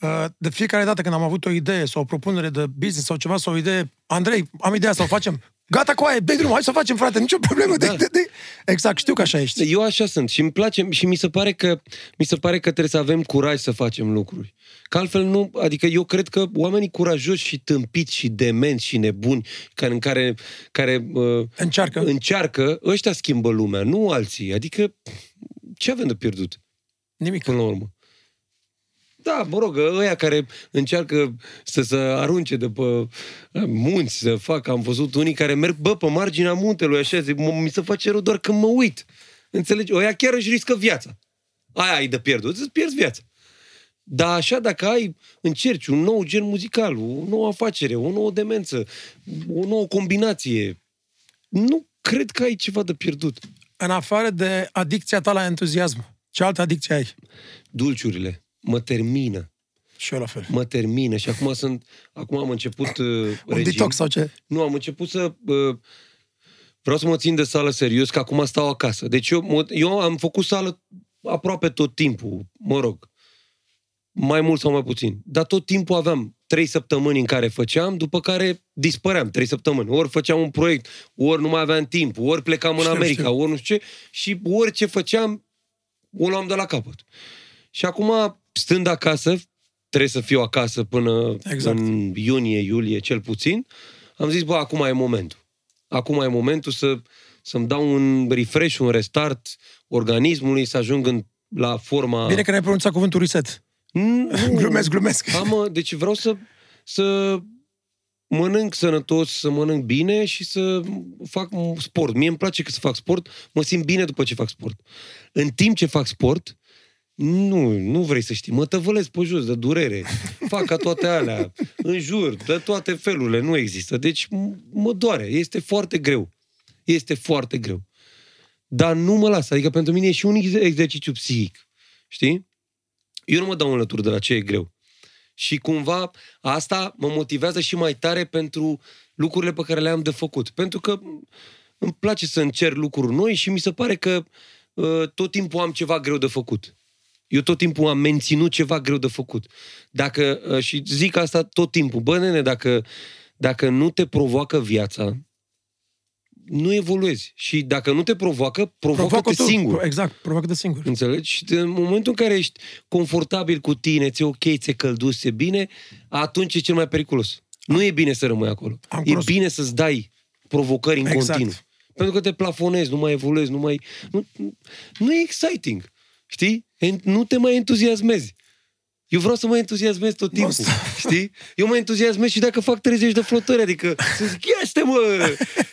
Uh, de fiecare dată când am avut o idee sau o propunere de business sau ceva, sau o idee, Andrei, am ideea să o facem. Gata cu aia, dă drumul, hai să o facem, frate, nicio problemă. Da. De, de, de. Exact, știu că așa ești.
Eu așa sunt și îmi place și mi se pare că mi se pare că trebuie să avem curaj să facem lucruri. Că altfel nu, adică eu cred că oamenii curajoși și tâmpiți și demenți și nebuni care în care care uh,
Încearcă.
încearcă, ăștia schimbă lumea, nu alții. Adică ce avem de pierdut
Nimic.
până la urmă? Da, mă rog, ăia care încearcă să se arunce de pe uh, munți, să facă, am văzut unii care merg, bă, pe marginea muntelui, așa, zic, mă, mi se face rău doar când mă uit. Înțelegi? Ăia chiar își riscă viața. Aia ai de pierdut, îți pierzi viața. Dar așa, dacă ai, încerci un nou gen muzical, o nouă afacere, o nouă demență, o nouă combinație, nu cred că ai ceva de pierdut.
În afară de adicția ta la entuziasm, ce altă adicție ai?
Dulciurile mă termină.
Și eu la fel.
Mă termină și acum sunt, acum am început uh,
Un
regim.
detox sau ce?
Nu, am început să... Uh, vreau să mă țin de sală serios, că acum stau acasă. Deci eu, mă- eu am făcut sală aproape tot timpul, mă rog. Mai mult sau mai puțin. Dar tot timpul aveam trei săptămâni în care făceam, după care dispăream trei săptămâni. Ori făceam un proiect, ori nu mai aveam timp, ori plecam în
Știu,
America,
știu.
ori nu știu ce. Și orice făceam, o luam de la capăt. Și acum, stând acasă, trebuie să fiu acasă până
Exact.
în iunie, iulie, cel puțin, am zis, bă, acum e momentul. Acum e momentul să, să-mi dau un refresh, un restart organismului, să ajung în, la forma...
Bine că ne-ai pronunțat cuvântul reset.
Nu,
Glumesc, glumesc.
Am, uh, deci vreau să, să mănânc sănătos, să mănânc bine și să fac sport. Mie îmi place că să fac sport, mă simt bine după ce fac sport. În timp ce fac sport, nu, nu vrei să știi, mă tăvălesc pe jos de durere, fac ca toate alea, în jur, de toate felurile, nu există. Deci m- mă doare, este foarte greu. Este foarte greu. Dar nu mă las, adică pentru mine e și un ex- exercițiu psihic, știi? Eu nu mă dau înlături de la ce e greu. Și cumva asta mă motivează și mai tare pentru lucrurile pe care le-am de făcut. Pentru că îmi place să încerc lucruri noi și mi se pare că uh, tot timpul am ceva greu de făcut. Eu tot timpul am menținut ceva greu de făcut. Dacă, uh, și zic asta tot timpul, bă, nene, dacă, dacă nu te provoacă viața, nu evoluezi. Și dacă nu te provoacă, provoacă-te
Provoacă tu.
singur.
Pro- Exact, provoacă-te singur.
Înțelegi? Și în momentul în care ești confortabil cu tine, ți-e ok, ți-e căldus, ți-e bine, atunci e cel mai periculos. Nu e bine să rămâi acolo.
Am
e
cunoscut-
bine să-ți dai provocări în
Exact.
continuu. Pentru că te plafonezi, nu mai evoluezi, nu mai... Nu, nu e exciting. Știi? En- Nu te mai entuziasmezi. Eu vreau să mă entuziasmez tot timpul,
Asta.
știi? Eu mă entuziasmez și dacă fac 30 de flotări, adică să zic, este mă!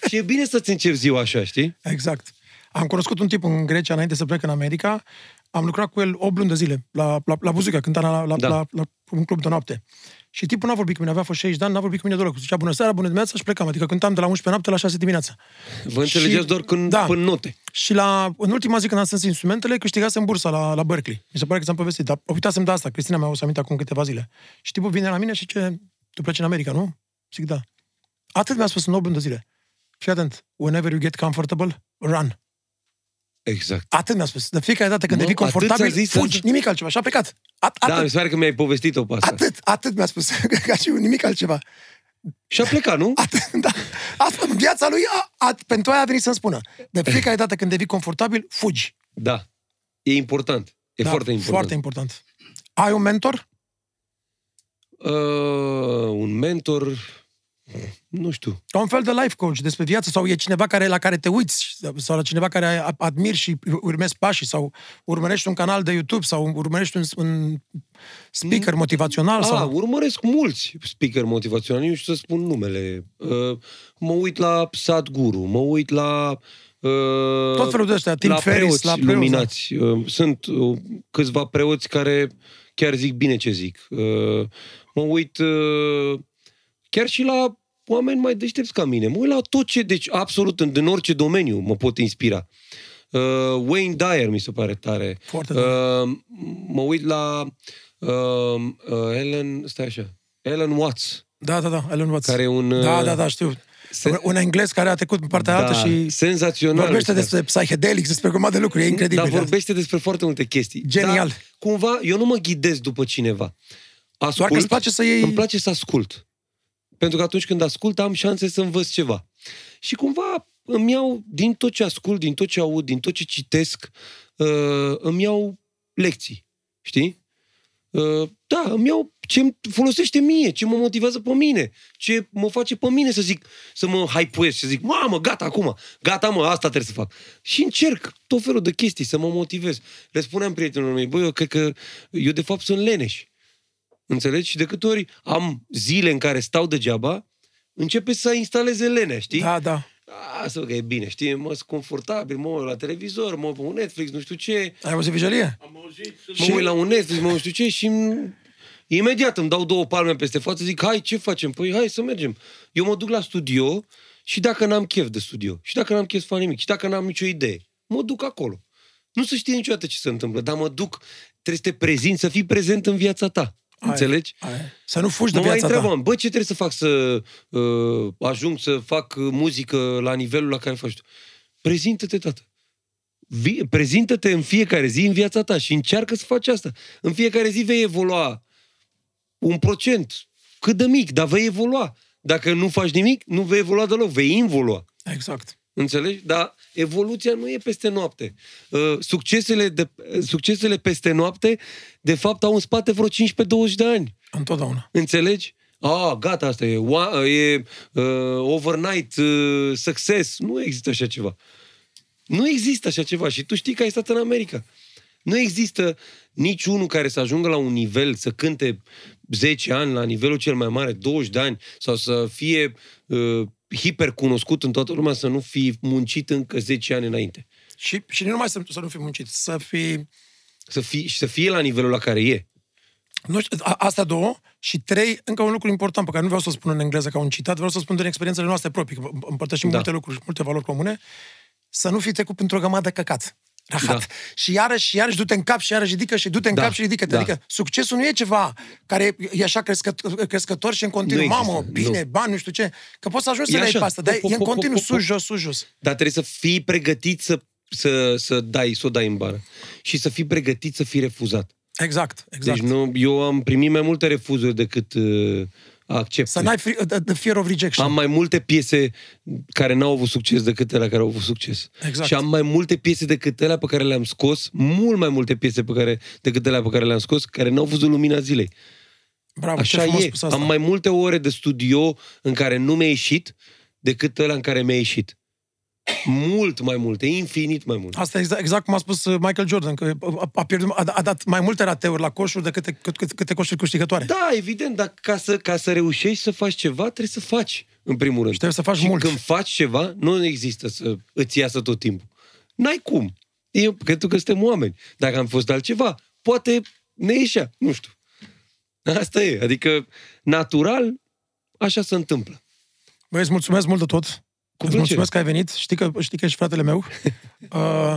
și e bine să-ți începi ziua așa, știi?
Exact. Am cunoscut un tip în Grecia înainte să plec în America. Am lucrat cu el 8 luni de zile la, la, la Buzuca, cânta la, la,
Da.
la, la, un club de noapte. Și tipul n-a vorbit cu mine, avea fost 60 de ani, n-a vorbit cu mine deloc. Zicea bună seara, bună dimineața și plecam. Adică cântam de la 11 noapte la 6 dimineața.
Vă înțelegeți
Și-
doar când
da.
până note.
Și la, în ultima zi când am strâns instrumentele, câștigasem bursa la, la Berkeley. Mi se pare că ți-am povestit, dar uitasem de asta. Cristina mi-a o să aminte acum câteva zile. Și tipul vine la mine și ce tu pleci în America, nu? Zic, da. Atât mi-a spus în 8 luni de zile. Fii atent, whenever you get comfortable, run.
Exact.
Atât mi-a spus. De fiecare dată când
Mă,
devii
atât
confortabil,
ți-a zis
fugi,
asta?
nimic altceva. Și a plecat. At,
Da, mi
atât,
se pare că mi-ai povestit-o pe asta.
atât, atât mi-a spus. Ca și nimic altceva.
Și a plecat, nu?
Atât, da. Asta, în viața lui, a, a, pentru aia a venit să-mi spună. De fiecare dată când devii confortabil, fugi.
Da. E important. E
da,
foarte important.
Foarte important. Ai un mentor?
Uh, un mentor, nu știu.
Ca un fel de life coach despre viață sau e cineva care, la care te uiți sau la cineva care a- admiri și urmezi pașii sau urmărești un canal de YouTube sau urmărești un, un speaker motivațional
A,
sau...
urmăresc mulți speaker motivaționali, nu știu să spun numele. Uh, mă uit la Sadhguru, mă uit la uh,
Tot felul de ăștia, Tim
la
Ferriss,
preoți
la preoți,
luminați. Uh, sunt uh, câțiva preoți care chiar zic bine ce zic. Uh, mă uit uh, chiar și la oameni mai deștepți ca mine. Mă uit la tot ce, deci absolut în, în orice domeniu mă pot inspira. Uh, Wayne Dyer mi se pare tare.
Foarte tare.
uh, mă uit la uh, uh, Ellen, stai așa, Ellen Watts,
Da, da, da, Ellen Watts.
care e un...
Da,
uh,
da, da, știu.
se-
Un- Un englez care a trecut în partea
da,
altă și
senzațional.
vorbește
mi se pare.
despre psychedelics, despre grămadă de lucruri, e incredibil.
Dar vorbește despre foarte multe chestii.
Genial.
Dar, cumva, eu nu mă ghidez după cineva. Ascult,
Doar că îți place să iei...
Îmi place să ascult. Pentru că atunci când ascult am șanse să învăț ceva. Și cumva îmi iau din tot ce ascult, din tot ce aud, din tot ce citesc, uh, îmi iau lecții. Știi? Uh, da, îmi iau ce îmi folosește mie, ce mă motivează pe mine, ce mă face pe mine să zic, să mă hypuez, să zic, mamă, gata acum, gata mă, asta trebuie să fac. Și încerc tot felul de chestii să mă motivez. Le spuneam prietenilor mei, băi, eu cred că eu de fapt sunt leneș. Înțelegi? Și de câte ori am zile în care stau degeaba, începe să instaleze lenea, știi?
Da, da.
A, să văd că e bine, știi? Mă sunt confortabil, mă uit la televizor, mă uit pe un Netflix, nu știu ce,
Ai auzit vijelie?
Am auzit.
mă uit la un Netflix, mă nu știu ce și îmi- imediat îmi dau două palme peste față, zic, hai, ce facem? Păi hai să mergem. Eu mă duc la studio și dacă n-am chef de studio, și dacă n-am chef să fac nimic, și dacă n-am nicio idee, mă duc acolo. Nu se știe niciodată ce se întâmplă, dar mă duc, trebuie să te prezint, să fii prezent în viața ta.
Aia e,
Înțelegi?
aia e. Să nu fugi de
Mă mai
viața
întreabă,
ta.
bă, ce trebuie să fac să uh, ajung să fac uh, muzică la nivelul la care faci tu? Prezintă-te, tată. Vi- prezintă-te în fiecare zi în viața ta și încearcă să faci asta. În fiecare zi vei evolua un procent, cât de mic, dar vei evolua. Dacă nu faci nimic, nu vei evolua deloc, vei involua.
Exact.
Înțelegi? Dar evoluția nu e peste noapte. Uh, succesele, de, succesele peste noapte, de fapt, au în spate vreo 15-20 de ani.
Întotdeauna.
Înțelegi? Ah, gata, asta e, wa- e uh, overnight uh, success. Nu există așa ceva. Nu există așa ceva și tu știi că ai stat în America. Nu există niciunul care să ajungă la un nivel, să cânte 10 ani la nivelul cel mai mare, 20 de ani, sau să fie uh, hipercunoscut în toată lumea, să nu fi muncit încă 10 ani înainte.
Și, și nu numai să, să nu fii muncit, să fii...
Să fie, și să fie la nivelul la care e.
Nu știu, a, astea două și trei, încă un lucru important pe care nu vreau să spun în engleză ca un citat, vreau să spun din experiențele noastre proprii, că împărtășim
Da.
multe lucruri, multe valori comune, să nu fii trecut printr-o gămadă de căcat. Rahat.
Da.
Și iarăși, și iarăși du-te în cap și iarăși ridică și du-te în
Da,
cap și ridică-te.
da.
Adică succesul nu e ceva care e așa crescător, crescător și în continuu,
Nu există,
mamă, bine,
nu.
bani, nu știu ce. Că poți să ajungi să
E
le ai
așa.
pe asta, dar
Pop, pop,
e în
pop,
continuu
pop, pop.
sus, jos, sus, jos.
Dar trebuie să fii pregătit să, să, să, dai, să o dai în bară. Și să fii pregătit să fii refuzat.
Exact, exact.
Deci nu, eu am primit mai multe refuzuri decât uh, accept.
Să n-ai free, the, the fear of rejection.
Am mai multe piese care n-au avut succes decât ele care au avut succes.
Exact.
Și am mai multe piese decât ele pe care le-am scos, mult mai multe piese pe care, decât ele pe care le-am scos, care n-au văzut lumina zilei.
Bravo, ce
Așa
frumos
e.
spus asta.
Am mai multe ore de studio în care nu mi-a ieșit decât ăla în care mi-a ieșit. Mult mai multe, infinit mai mult.
Asta e exact, exact cum a spus uh, Michael Jordan, că a, a, pierdut, a, a dat mai multe rateuri la coșuri decât câte, câte, câte coșuri câștigătoare.
Da, evident, dar ca să, ca să reușești să faci ceva, trebuie să faci, în primul rând.
Și trebuie să faci
și
mult.
când faci ceva, nu există să îți iasă tot timpul. N-ai cum. Eu, pentru că suntem oameni. Dacă am fost altceva, poate ne ieșea, nu știu. Asta e, adică natural, așa se întâmplă.
Băi, îți mulțumesc mult de tot. Cu îți
plăcere.
mulțumesc că ai venit. Știi că, știi că ești fratele meu. Uh,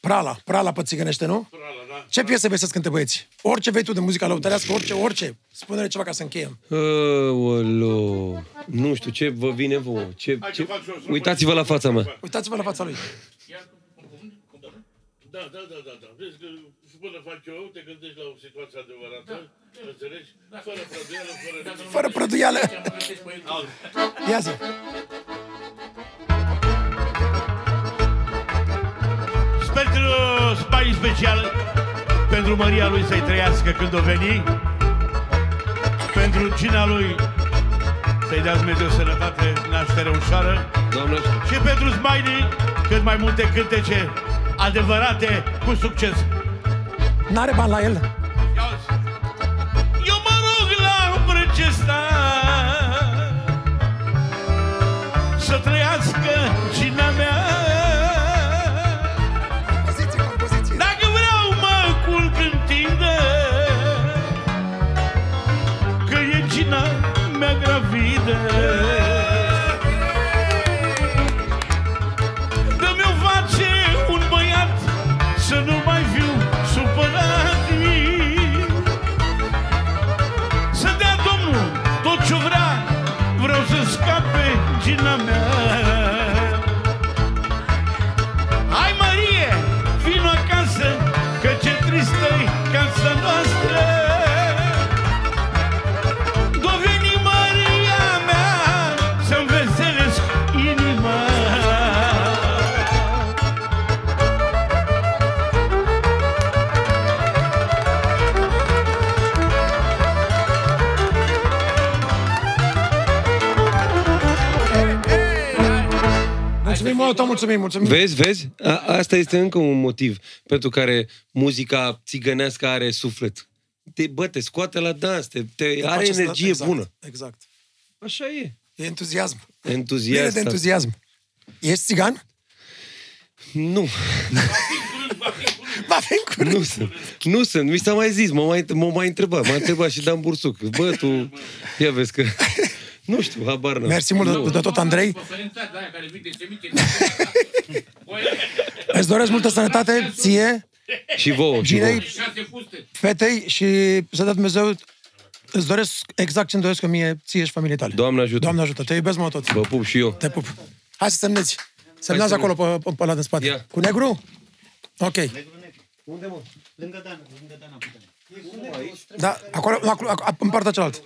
prala, prala pe țigănește, nu?
Prala, da.
Ce piese vrei să-ți cânte băieți? Orice vei tu de muzică lăutărească, orice, orice. Spune-ne ceva ca să încheiem.
Aolo, nu știu ce vă vine vouă. Ce,
Hai
ce...
că fac și eu, să
Uitați-vă la fața mea.
Uitați-vă la fața lui.
Da, da, da, da, da. Vezi că și până fac eu, te gândești la o situație adevărată, înțelegi? Fără prăduială, fără nimic.
Fără prăduială. Ia zi.
Pentru spanii special, pentru Maria lui să-i trăiască când o veni, pentru cina lui să-i dea Dumnezeu sănătate, naștere ușoară,
Doamne, ajută.
și pentru Smiley cât mai multe cântece adevărate cu succes.
N-are bani la el?
Ia
Mulțumim mult, mulțumim, mulțumim.
Vezi, vezi? A, asta este încă un motiv pentru care muzica țigănească are suflet. Te, bă, te scoate la dans, te, te
Te
are
face să-
energie
exact,
bună.
Exact.
Așa e.
E entuziasm.
Entuziast.
Bine de entuziasm. Ești țigan?
Nu,
Va fi în curând.
nu sunt. Nu sunt. Mi s-a mai zis, m-a mai, m-a mai întrebat. M-a întrebat și Dan Bursuc. Bă, tu... Ia vezi că... Nu știu, habar n-am.
Mersi mult
Nu.
de, de tot, Andrei.
Păsărința de aia care vine, se mice.
Îți doresc multă sănătate ție,
Și vouă, și
Ginei,
vouă.
Șase fuste.
fetei și să dea Dumnezeu îți doresc exact ce-mi doresc eu mie, ție și familiei tale.
Doamne ajută.
Doamne ajută, te iubesc mă tot.
Vă pup și eu.
Te pup. Hai să semneți. Semnează
semnăm.
acolo pe, pe, pe ăla din spate.
Ia.
Cu negru? Ok.
Unde, mă?
Lângă Dana, lângă Dana putem.
Da, acolo, acolo, în partea cealaltă.